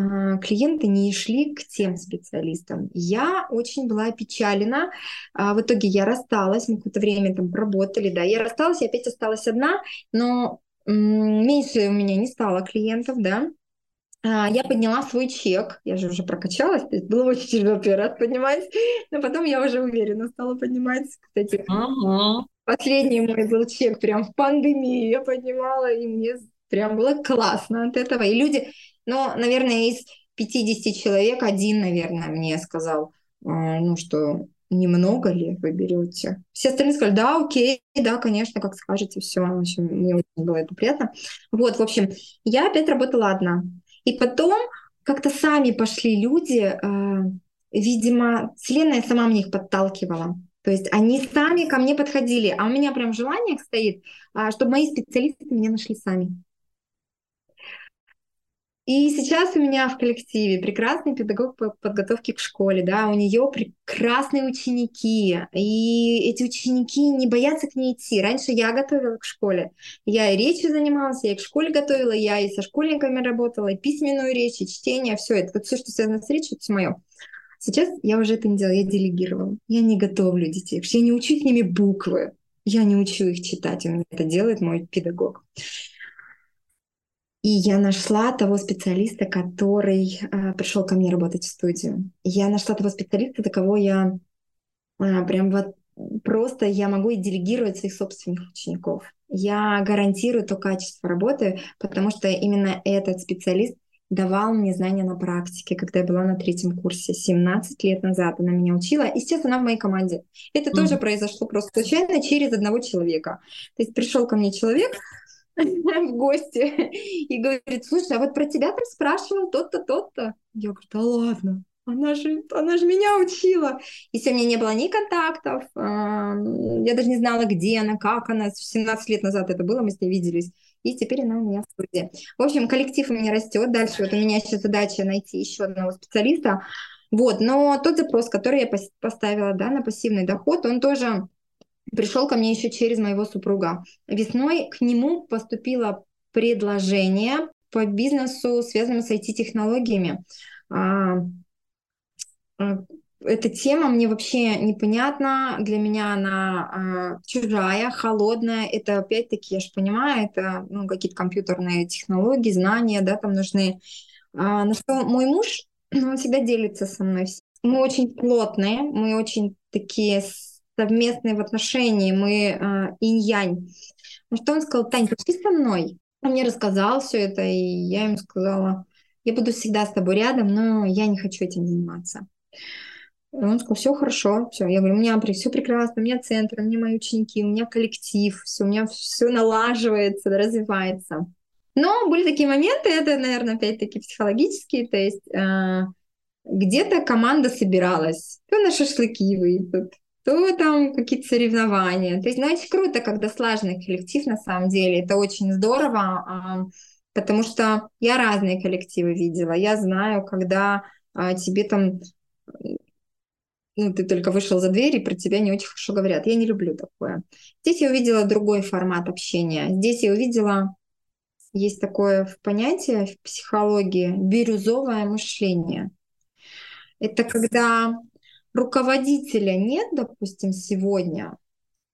клиенты не шли к тем специалистам. Я очень была опечалена. В итоге я рассталась, мы какое-то время там работали, да, я рассталась, я опять осталась одна, но меньше у меня не стало клиентов, да, а, я подняла свой чек, я же уже прокачалась, то есть было очень тяжело первый раз поднимать, но потом я уже уверенно стала поднимать, кстати. Uh-huh. Последний мой был чек прям в пандемии, я поднимала, и мне прям было классно от этого. И люди, ну, наверное, из 50 человек один, наверное, мне сказал, а, ну, что немного ли вы берете? Все остальные сказали, да, окей, да, конечно, как скажете, все. В общем, мне очень было это приятно. Вот, в общем, я опять работала одна. И потом как-то сами пошли люди, э, видимо, Вселенная сама мне их подталкивала. То есть они сами ко мне подходили, а у меня прям желание стоит, э, чтобы мои специалисты меня нашли сами. И сейчас у меня в коллективе прекрасный педагог по подготовке к школе, да, у нее прекрасные ученики, и эти ученики не боятся к ней идти. Раньше я готовила к школе, я и речью занималась, я и к школе готовила, я и со школьниками работала, и письменную речь, и чтение, все это, вот все, что связано с речью, это мое. Сейчас я уже это не делаю, я делегировала. Я не готовлю детей, я не учу с ними буквы, я не учу их читать, у это делает мой педагог. И я нашла того специалиста, который э, пришел ко мне работать в студию. Я нашла того специалиста, до кого я э, прям вот просто я могу и делегировать своих собственных учеников. Я гарантирую то качество работы, потому что именно этот специалист давал мне знания на практике, когда я была на третьем курсе 17 лет назад. Она меня учила, и сейчас она в моей команде. Это mm. тоже произошло просто случайно через одного человека. То есть пришел ко мне человек, в гости и говорит, слушай, а вот про тебя спрашивал тот-то, тот-то. Я говорю, да ладно, она же, она же меня учила. И все, у меня не было ни контактов, я даже не знала, где она, как она. 17 лет назад это было, мы с ней виделись. И теперь она у меня в студии. В общем, коллектив у меня растет. Дальше вот у меня сейчас задача найти еще одного специалиста. Вот, но тот запрос, который я поставила да, на пассивный доход, он тоже пришел ко мне еще через моего супруга. Весной к нему поступило предложение по бизнесу, связанному с IT-технологиями. А, а, эта тема мне вообще непонятна, для меня она э, чужая, холодная. Это опять-таки, я же понимаю, это ну, какие-то компьютерные технологии, знания, да, там нужны. А, на что мой муж, он всегда делится со мной. Мы очень плотные, мы очень такие совместные в отношении, мы э, инь-янь. На что он сказал, Тань, пошли со мной. Он мне рассказал все это, и я ему сказала, я буду всегда с тобой рядом, но я не хочу этим заниматься. И он сказал, все хорошо, все. Я говорю, у меня все прекрасно, у меня центр, у меня мои ученики, у меня коллектив, все, у меня все налаживается, развивается. Но были такие моменты, это, наверное, опять-таки психологические, то есть э, где-то команда собиралась, то на шашлыки выйдут, то там какие-то соревнования. То есть, очень круто, когда слаженный коллектив, на самом деле, это очень здорово, потому что я разные коллективы видела, я знаю, когда э, тебе там ну, ты только вышел за дверь, и про тебя не очень хорошо говорят. Я не люблю такое. Здесь я увидела другой формат общения. Здесь я увидела, есть такое понятие в психологии, бирюзовое мышление. Это когда руководителя нет, допустим, сегодня,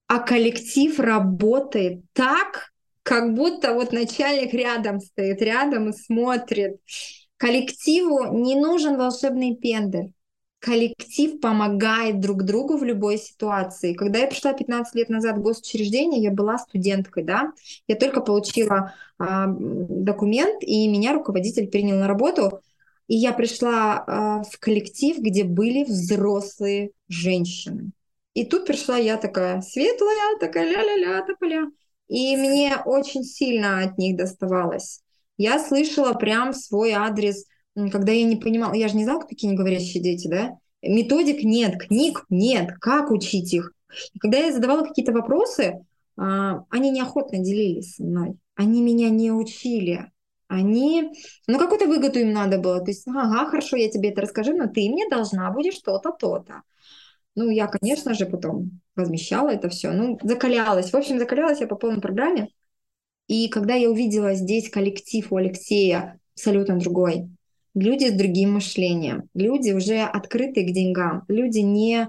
а коллектив работает так, как будто вот начальник рядом стоит, рядом и смотрит. Коллективу не нужен волшебный пендель коллектив помогает друг другу в любой ситуации. Когда я пришла 15 лет назад в госучреждение, я была студенткой, да, я только получила а, документ, и меня руководитель принял на работу, и я пришла а, в коллектив, где были взрослые женщины. И тут пришла я такая светлая, такая ля-ля-ля, тополя. И мне очень сильно от них доставалось. Я слышала прям свой адрес когда я не понимала, я же не знала, кто такие неговорящие дети, да? Методик нет, книг нет, как учить их? И когда я задавала какие-то вопросы, а, они неохотно делились со мной. Они меня не учили. Они, ну, какую-то выгоду им надо было. То есть, ага, хорошо, я тебе это расскажу, но ты мне должна будешь то-то, то-то. Ну, я, конечно же, потом возмещала это все. Ну, закалялась. В общем, закалялась я по полной программе. И когда я увидела здесь коллектив у Алексея абсолютно другой, люди с другим мышлением, люди уже открытые к деньгам, люди не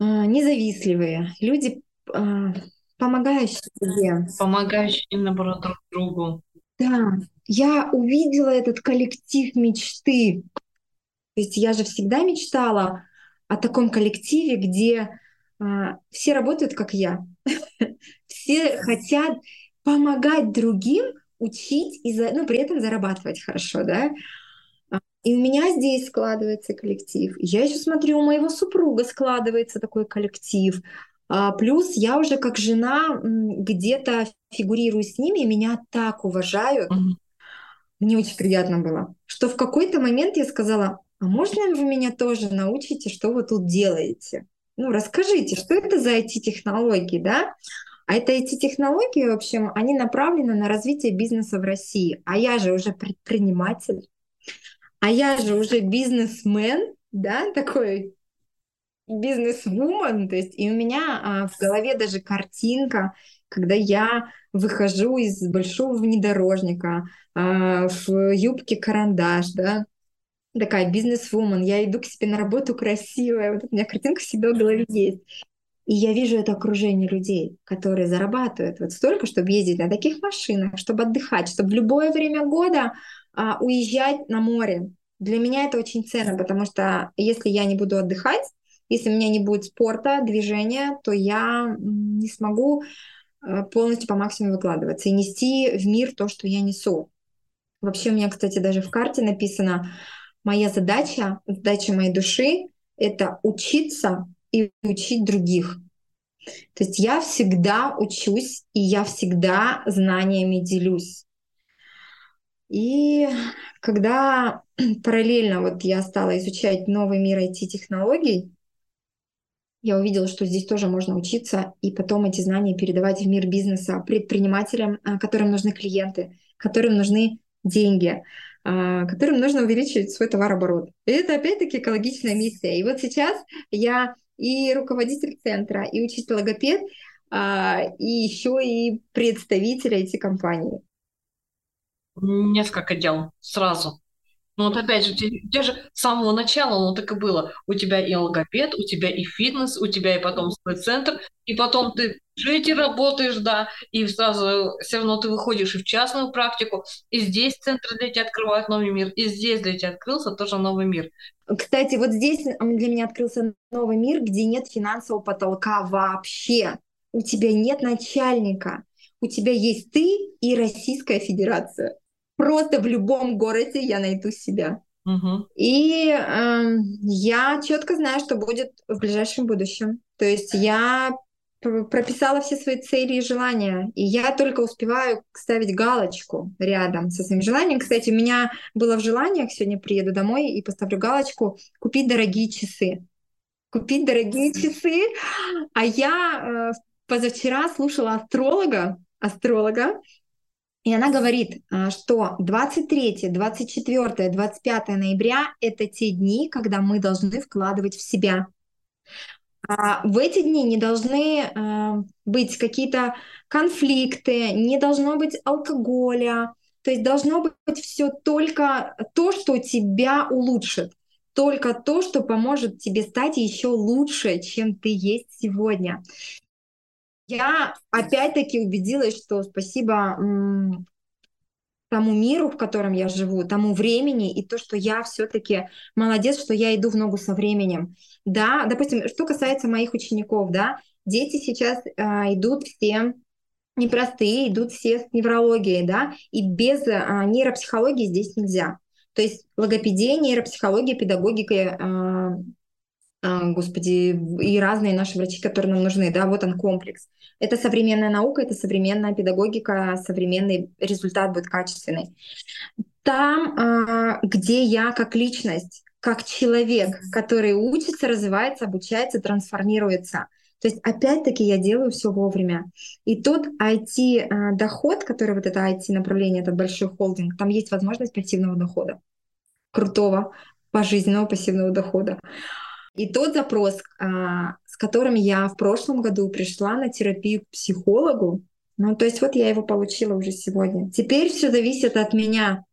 а, независтливые, люди а, помогающие себе. Помогающие, наоборот, друг другу. Да, я увидела этот коллектив мечты. То есть я же всегда мечтала о таком коллективе, где а, все работают как я. все хотят помогать другим, учить и за, ну, при этом зарабатывать хорошо, да. А, и у меня здесь складывается коллектив. Я еще смотрю, у моего супруга складывается такой коллектив. А, плюс я уже как жена где-то фигурирую с ними, меня так уважают. Mm-hmm. Мне очень приятно было, что в какой-то момент я сказала, а можно вы меня тоже научите, что вы тут делаете? Ну, расскажите, что это за эти технологии, да? А это эти технологии, в общем, они направлены на развитие бизнеса в России. А я же уже предприниматель, а я же уже бизнесмен, да, такой бизнес-вумен, то есть и у меня а, в голове даже картинка, когда я выхожу из большого внедорожника а, в юбке карандаш, да, такая бизнес-вумен, я иду к себе на работу красивая, вот у меня картинка всегда в голове есть. И я вижу это окружение людей, которые зарабатывают вот столько, чтобы ездить на таких машинах, чтобы отдыхать, чтобы в любое время года а, уезжать на море. Для меня это очень ценно, потому что если я не буду отдыхать, если у меня не будет спорта, движения, то я не смогу а, полностью по максимуму выкладываться и нести в мир то, что я несу. Вообще у меня, кстати, даже в карте написано, моя задача, задача моей души — это учиться и учить других. То есть я всегда учусь, и я всегда знаниями делюсь. И когда параллельно вот я стала изучать новый мир IT-технологий, я увидела, что здесь тоже можно учиться и потом эти знания передавать в мир бизнеса предпринимателям, а, которым нужны клиенты, которым нужны деньги, а, которым нужно увеличить свой товарооборот. И это опять-таки экологичная миссия. И вот сейчас я и руководитель центра, и учитель-логопед, а, и еще и представитель IT-компании. Несколько дел сразу. Ну вот опять же, у тебя, же с самого начала, ну так и было. У тебя и логопед, у тебя и фитнес, у тебя и потом свой центр, и потом ты жить и работаешь, да, и сразу все равно ты выходишь и в частную практику, и здесь центр для тебя открывает новый мир, и здесь для тебя открылся тоже новый мир. Кстати, вот здесь для меня открылся новый мир, где нет финансового потолка вообще. У тебя нет начальника, у тебя есть ты и Российская Федерация просто в любом городе я найду себя. Угу. И э, я четко знаю, что будет в ближайшем будущем. То есть я прописала все свои цели и желания, и я только успеваю ставить галочку рядом со своим желанием. Кстати, у меня было в желаниях, сегодня приеду домой и поставлю галочку «Купить дорогие часы». Купить дорогие часы. А я э, позавчера слушала астролога, астролога, и она говорит, а, что 23, 24, 25 ноября — это те дни, когда мы должны вкладывать в себя. А в эти дни не должны э, быть какие-то конфликты, не должно быть алкоголя. То есть должно быть все только то, что тебя улучшит, только то, что поможет тебе стать еще лучше, чем ты есть сегодня. Я опять-таки убедилась, что спасибо тому миру, в котором я живу, тому времени, и то, что я все-таки молодец, что я иду в ногу со временем. Да, допустим, что касается моих учеников, да, дети сейчас э, идут все непростые, идут все с неврологией, да, и без э, нейропсихологии здесь нельзя. То есть логопедия, нейропсихология, педагогика, э, господи, и разные наши врачи, которые нам нужны, да, вот он комплекс. Это современная наука, это современная педагогика, современный результат будет качественный. Там, а, где я как личность, как человек, который учится, развивается, обучается, трансформируется. То есть, опять-таки, я делаю все вовремя. И тот IT-доход, который вот это IT-направление, этот большой холдинг, там есть возможность пассивного дохода. Крутого, пожизненного пассивного дохода. И тот запрос, а, с которым я в прошлом году пришла на терапию к психологу, ну, то есть вот я его получила уже сегодня. Теперь все зависит от меня.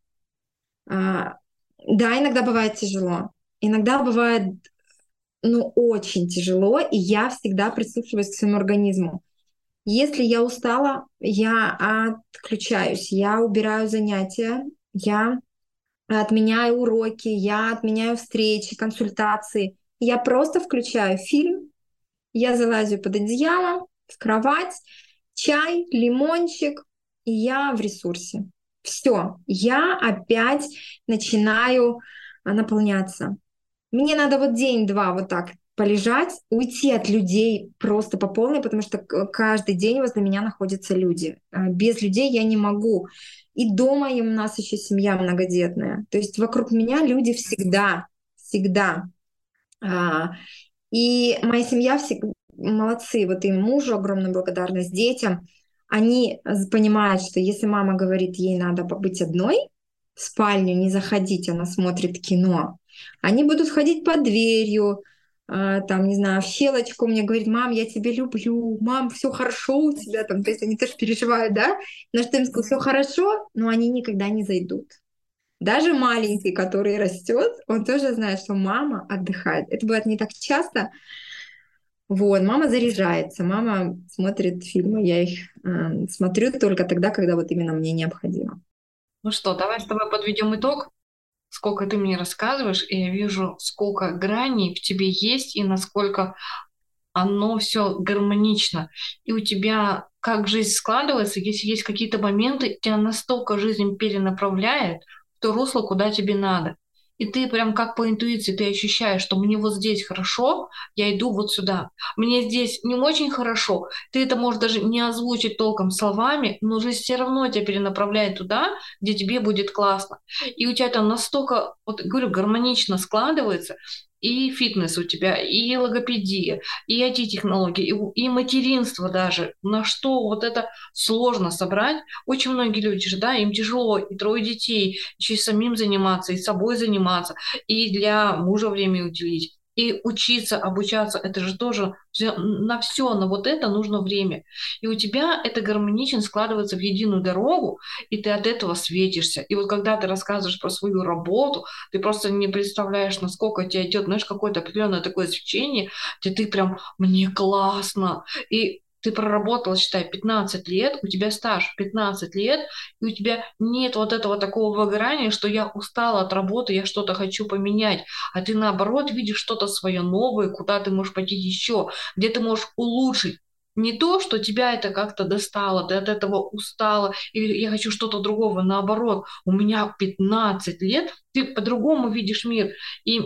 А, да, иногда бывает тяжело. Иногда бывает, ну, очень тяжело, и я всегда прислушиваюсь к своему организму. Если я устала, я отключаюсь, я убираю занятия, я отменяю уроки, я отменяю встречи, консультации. Я просто включаю фильм, я залазю под одеяло, в кровать, чай, лимончик, и я в ресурсе. Все, я опять начинаю а, наполняться. Мне надо вот день-два вот так полежать, уйти от людей просто по полной, потому что каждый день возле меня находятся люди. А, без людей я не могу. И дома и у нас еще семья многодетная. То есть вокруг меня люди всегда, всегда. А, и моя семья всегда молодцы, вот им мужу огромная благодарность, детям. Они понимают, что если мама говорит, ей надо побыть одной в спальню, не заходить, она смотрит кино, они будут ходить под дверью, а, там, не знаю, в щелочку мне говорит, мам, я тебя люблю, мам, все хорошо у тебя, там, то есть они тоже переживают, да, на что им сказал, все хорошо, но они никогда не зайдут. Даже маленький, который растет, он тоже знает, что мама отдыхает. Это бывает не так часто. Вот, мама заряжается, мама смотрит фильмы, я их э, смотрю только тогда, когда вот именно мне необходимо. Ну что, давай с тобой подведем итог. Сколько ты мне рассказываешь, и я вижу, сколько граней в тебе есть, и насколько оно все гармонично. И у тебя как жизнь складывается, если есть какие-то моменты, тебя настолько жизнь перенаправляет, то русло, куда тебе надо. И ты прям как по интуиции, ты ощущаешь, что мне вот здесь хорошо, я иду вот сюда. Мне здесь не очень хорошо, ты это можешь даже не озвучить толком словами, но жизнь все равно тебя перенаправляет туда, где тебе будет классно. И у тебя там настолько, вот говорю, гармонично складывается, и фитнес у тебя, и логопедия, и IT-технологии, и, и материнство даже. На что вот это сложно собрать. Очень многие люди же, да, им тяжело, и трое детей, еще и самим заниматься, и собой заниматься, и для мужа время уделить. И учиться, обучаться, это же тоже на все, на вот это нужно время. И у тебя это гармонично складывается в единую дорогу, и ты от этого светишься. И вот когда ты рассказываешь про свою работу, ты просто не представляешь, насколько тебе идет, знаешь, какое-то определенное такое свечение, где ты прям, мне классно. И ты проработал, считай, 15 лет, у тебя стаж 15 лет, и у тебя нет вот этого такого выгорания, что я устала от работы, я что-то хочу поменять, а ты наоборот видишь что-то свое новое, куда ты можешь пойти еще, где ты можешь улучшить. Не то, что тебя это как-то достало, ты от этого устала, или я хочу что-то другого, наоборот, у меня 15 лет, ты по-другому видишь мир. И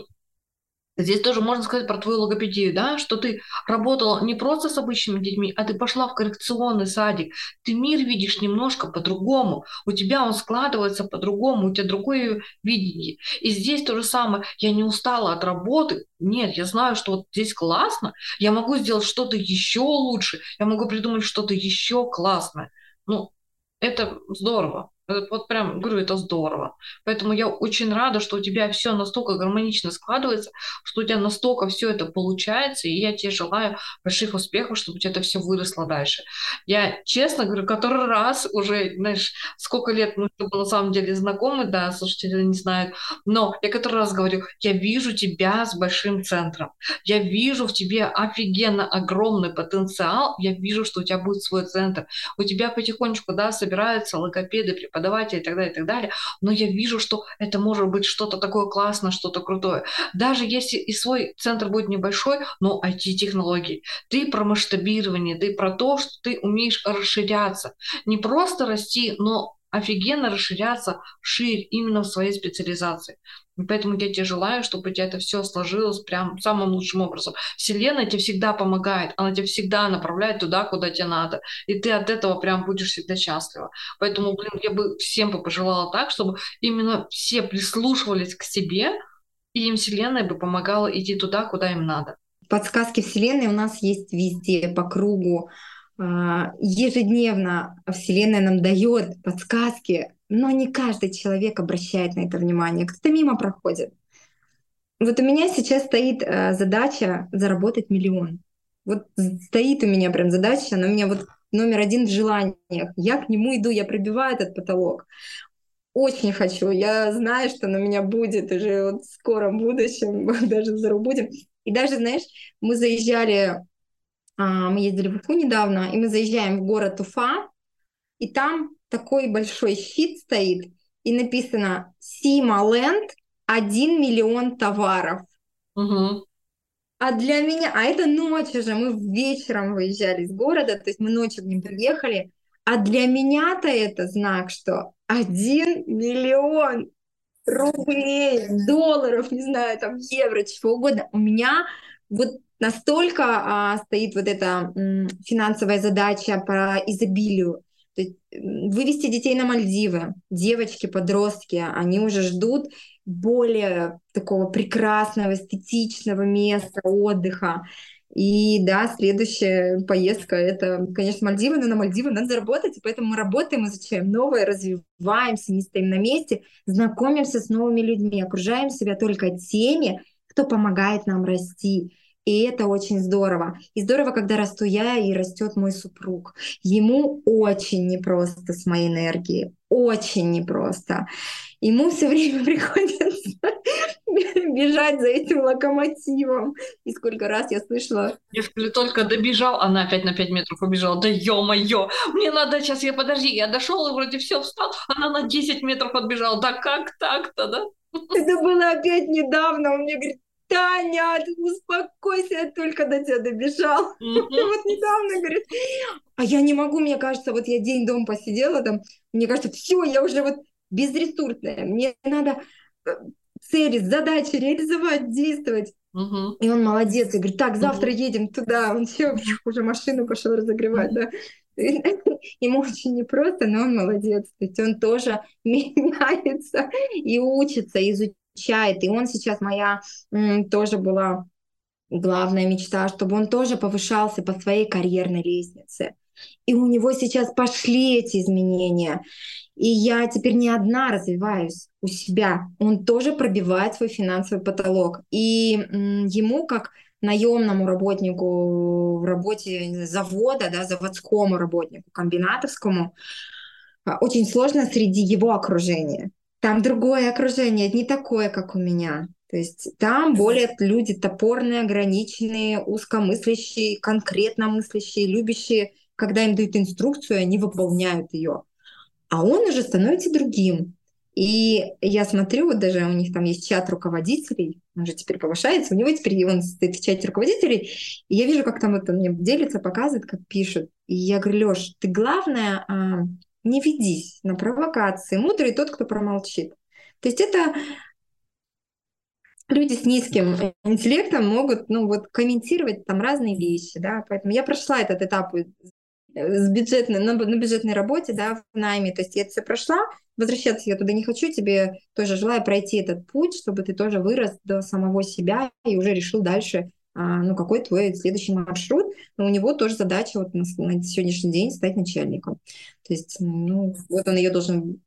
Здесь тоже можно сказать про твою логопедию, да, что ты работала не просто с обычными детьми, а ты пошла в коррекционный садик. Ты мир видишь немножко по-другому. У тебя он складывается по-другому, у тебя другое видение. И здесь то же самое. Я не устала от работы. Нет, я знаю, что вот здесь классно. Я могу сделать что-то еще лучше. Я могу придумать что-то еще классное. Ну, это здорово. Вот прям, говорю, это здорово. Поэтому я очень рада, что у тебя все настолько гармонично складывается, что у тебя настолько все это получается, и я тебе желаю больших успехов, чтобы у тебя это все выросло дальше. Я честно говорю, который раз уже, знаешь, сколько лет мы на самом деле знакомы, да, слушатели не знают, но я который раз говорю, я вижу тебя с большим центром, я вижу в тебе офигенно огромный потенциал, я вижу, что у тебя будет свой центр, у тебя потихонечку, да, собираются логопеды, преподаватели, преподавателя и так далее, и так далее, но я вижу, что это может быть что-то такое классное, что-то крутое. Даже если и свой центр будет небольшой, но IT-технологии. Ты про масштабирование, ты про то, что ты умеешь расширяться. Не просто расти, но офигенно расширяться шире именно в своей специализации. И поэтому я тебе желаю, чтобы у тебя это все сложилось прям самым лучшим образом. Вселенная тебе всегда помогает, она тебя всегда направляет туда, куда тебе надо. И ты от этого прям будешь всегда счастлива. Поэтому, блин, я бы всем бы пожелала так, чтобы именно все прислушивались к себе, и им Вселенная бы помогала идти туда, куда им надо. Подсказки Вселенной у нас есть везде, по кругу. А, ежедневно Вселенная нам дает подсказки, но не каждый человек обращает на это внимание, кто-то мимо проходит. Вот у меня сейчас стоит э, задача заработать миллион. Вот стоит у меня прям задача, она у меня вот номер один в желаниях. Я к нему иду, я пробиваю этот потолок. Очень хочу. Я знаю, что на меня будет уже вот в скором будущем, даже за будем. И даже, знаешь, мы заезжали, мы ездили в Уфу недавно, и мы заезжаем в город Уфа, и там такой большой щит стоит, и написано «Сима Ленд, 1 миллион товаров». Угу. А для меня, а это ночь уже, мы вечером выезжали из города, то есть мы ночью к ним приехали, а для меня-то это знак, что 1 миллион рублей, долларов, не знаю, там евро, чего угодно. У меня вот настолько а, стоит вот эта м, финансовая задача по изобилию, то есть вывести детей на Мальдивы, девочки, подростки, они уже ждут более такого прекрасного, эстетичного места отдыха. И да, следующая поездка — это, конечно, Мальдивы, но на Мальдивы надо заработать, и поэтому мы работаем, изучаем новое, развиваемся, не стоим на месте, знакомимся с новыми людьми, окружаем себя только теми, кто помогает нам расти. И это очень здорово. И здорово, когда расту я и растет мой супруг. Ему очень непросто с моей энергией. Очень непросто. Ему все время приходится бежать за этим локомотивом. И сколько раз я слышала... Если только добежал, она опять на 5 метров убежала. Да ё-моё, мне надо сейчас, я подожди, я дошел и вроде все встал, она на 10 метров отбежала. Да как так-то, да? Это было опять недавно. Он мне говорит, Таня, успокойся, я только до тебя добежал. Mm-hmm. вот недавно говорит, а я не могу, мне кажется, вот я день дома посидела там, мне кажется, все, я уже вот безресурсная, мне надо э, цели, задачи реализовать, действовать. И он молодец, и говорит, так, завтра едем туда. Он все, уже машину пошел разогревать, да. Ему очень непросто, но он молодец. То есть он тоже меняется и учится, изучает изучает. И он сейчас моя тоже была главная мечта, чтобы он тоже повышался по своей карьерной лестнице. И у него сейчас пошли эти изменения. И я теперь не одна развиваюсь у себя. Он тоже пробивает свой финансовый потолок. И ему, как наемному работнику в работе завода, да, заводскому работнику, комбинатовскому, а, очень сложно среди его окружения. Там другое окружение, не такое, как у меня. То есть там более люди топорные, ограниченные, узкомыслящие, конкретно мыслящие, любящие, когда им дают инструкцию, они выполняют ее. А он уже становится другим. И я смотрю, вот даже у них там есть чат руководителей, он же теперь повышается, у него теперь он стоит в чате руководителей, и я вижу, как там это мне делится, показывает, как пишут. И я говорю, Леш, ты главное, а, не ведись на провокации. Мудрый тот, кто промолчит. То есть это люди с низким интеллектом могут, ну вот, комментировать там разные вещи, да, поэтому я прошла этот этап с бюджетной, на, на бюджетной работе, да, в найме, то есть я все прошла, возвращаться я туда не хочу, тебе тоже желаю пройти этот путь, чтобы ты тоже вырос до самого себя и уже решил дальше, ну, какой твой следующий маршрут, но у него тоже задача вот на, на сегодняшний день стать начальником. То есть, ну, вот он ее должен,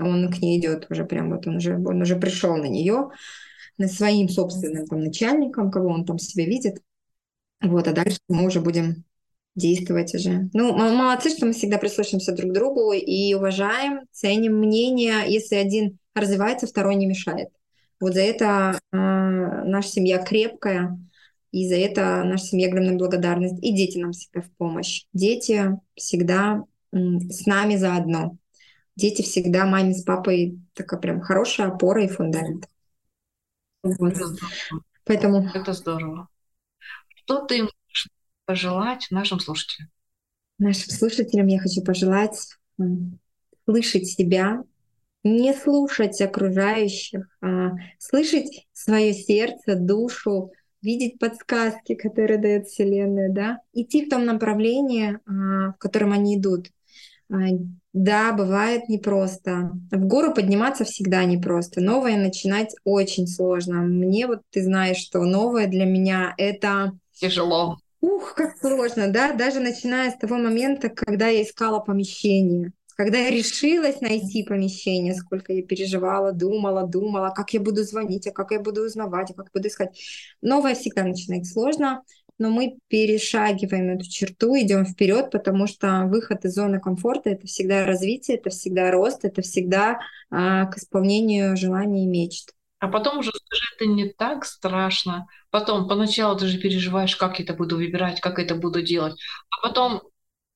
он к ней идет уже прям, вот он уже, он уже пришел на нее, на своим собственным там начальником, кого он там себе видит. Вот, а дальше мы уже будем действовать уже. Ну, молодцы, что мы всегда прислушаемся друг к другу и уважаем, ценим мнение. Если один развивается, второй не мешает. Вот за это э, наша семья крепкая, и за это наша семья огромная благодарность. И дети нам всегда в помощь. Дети всегда с нами заодно. Дети всегда маме с папой такая прям хорошая опора и фундамент. Вот. Поэтому... Это здорово. Что ты пожелать нашим слушателям? Нашим слушателям я хочу пожелать слышать себя, не слушать окружающих, а слышать свое сердце, душу, видеть подсказки, которые дает Вселенная, да, идти в том направлении, а, в котором они идут. А, да, бывает непросто. В гору подниматься всегда непросто. Новое начинать очень сложно. Мне вот ты знаешь, что новое для меня это тяжело. Ух, как сложно, да, даже начиная с того момента, когда я искала помещение, когда я решилась найти помещение, сколько я переживала, думала, думала, как я буду звонить, а как я буду узнавать, а как буду искать. Новое всегда начинает сложно, но мы перешагиваем эту черту, идем вперед, потому что выход из зоны комфорта это всегда развитие, это всегда рост, это всегда а, к исполнению желаний и мечт. А потом уже скажи, это не так страшно. Потом, поначалу ты же переживаешь, как это буду выбирать, как это буду делать. А потом,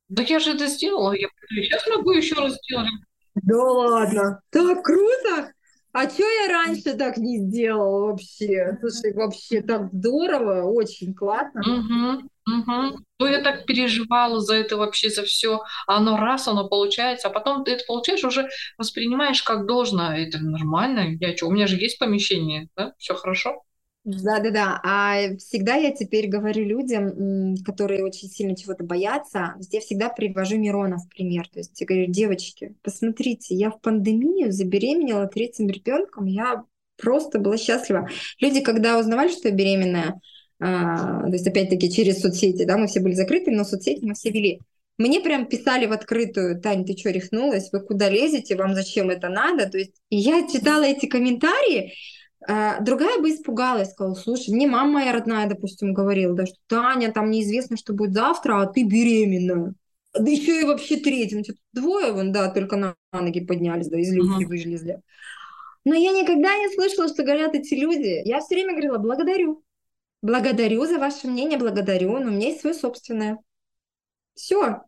да я же это сделала, я сейчас могу еще раз сделать. Да ладно, так круто! А что я раньше так не сделала вообще? Слушай, вообще так здорово, очень классно. Угу, угу. Ну, я так переживала за это вообще, за все. А оно раз, оно получается, а потом ты это получаешь, уже воспринимаешь как должно. Это нормально. Я что, у меня же есть помещение, да? Все хорошо. Да-да-да. А всегда я теперь говорю людям, которые очень сильно чего-то боятся, я всегда привожу Мирона в пример. То есть я говорю, девочки, посмотрите, я в пандемию забеременела третьим ребенком, я просто была счастлива. Люди, когда узнавали, что я беременная, а, то есть опять-таки через соцсети, да, мы все были закрыты, но соцсети мы все вели. Мне прям писали в открытую, Тань, ты что, рехнулась? Вы куда лезете? Вам зачем это надо? То есть я читала эти комментарии, другая бы испугалась, сказала, слушай, мне мама моя родная, допустим, говорила, да, что Таня, там неизвестно, что будет завтра, а ты беременная. Да еще и вообще третьим. Ну, двое вон, да, только на ноги поднялись, да, из люльки uh-huh. выжлезли. Но я никогда не слышала, что говорят эти люди. Я все время говорила, благодарю. Благодарю за ваше мнение, благодарю, но у меня есть свое собственное. Все.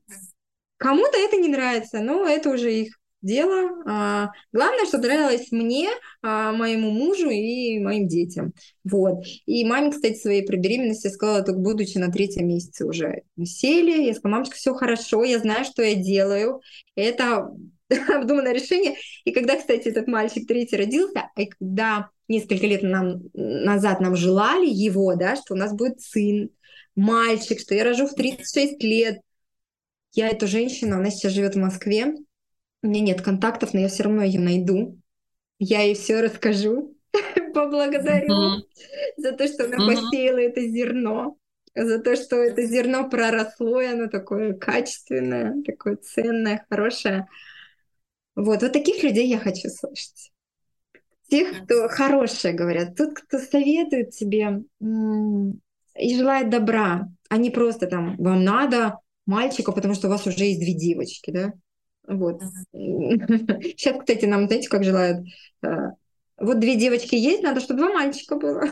Кому-то это не нравится, но это уже их дело. А, главное, что нравилось мне, а, моему мужу и моим детям. Вот. И маме, кстати, своей про беременность сказала, только будучи на третьем месяце уже. Мы сели, я сказала, мамочка, все хорошо, я знаю, что я делаю. Это обдуманное решение. И когда, кстати, этот мальчик третий родился, и когда несколько лет нам, назад нам желали его, да, что у нас будет сын, мальчик, что я рожу в 36 лет, я эту женщину, она сейчас живет в Москве, у меня нет контактов, но я все равно ее найду. Я ей все расскажу, поблагодарю за то, что она посеяла это зерно. за то, что это зерно проросло, и оно такое качественное, такое ценное, хорошее. Вот, вот таких людей я хочу слышать. Тех, кто хорошее говорят, тот, кто советует тебе и желает добра, а не просто там вам надо мальчика, потому что у вас уже есть две девочки, да? Вот. Сейчас, кстати, нам, знаете, как желают? Э, вот две девочки есть, надо, чтобы два мальчика было.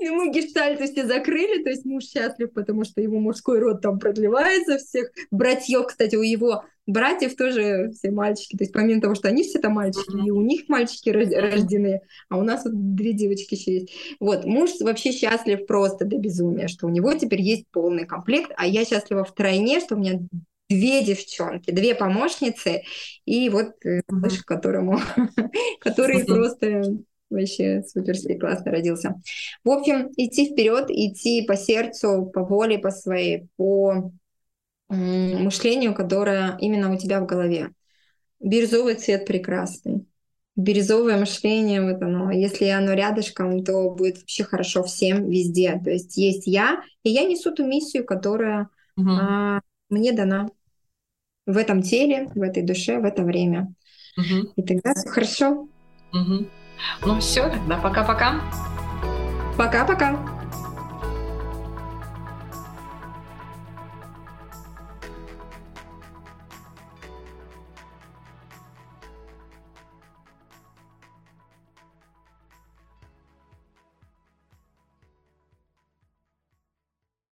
И мы гештальты все закрыли, то есть муж счастлив, потому что его мужской род там продлевается всех. Братьев, кстати, у его братьев тоже все мальчики. То есть помимо того, что они все там мальчики, и у них мальчики рождены, а у нас вот две девочки еще есть. Вот, муж вообще счастлив просто до безумия, что у него теперь есть полный комплект, а я счастлива втройне, что у меня две девчонки, две помощницы, и вот э, которому, который просто вообще суперский, классно родился. В общем, идти вперед, идти по сердцу, по воле, по своей, по мышлению, которое именно у тебя в голове. Бирюзовый цвет прекрасный. Бирюзовое мышление, вот оно, если оно рядышком, то будет вообще хорошо всем везде. То есть есть я, и я несу ту миссию, которая угу. а, мне дана в этом теле, в этой душе, в это время. Угу. И тогда все хорошо. Угу. Ну все, тогда пока-пока. Пока-пока.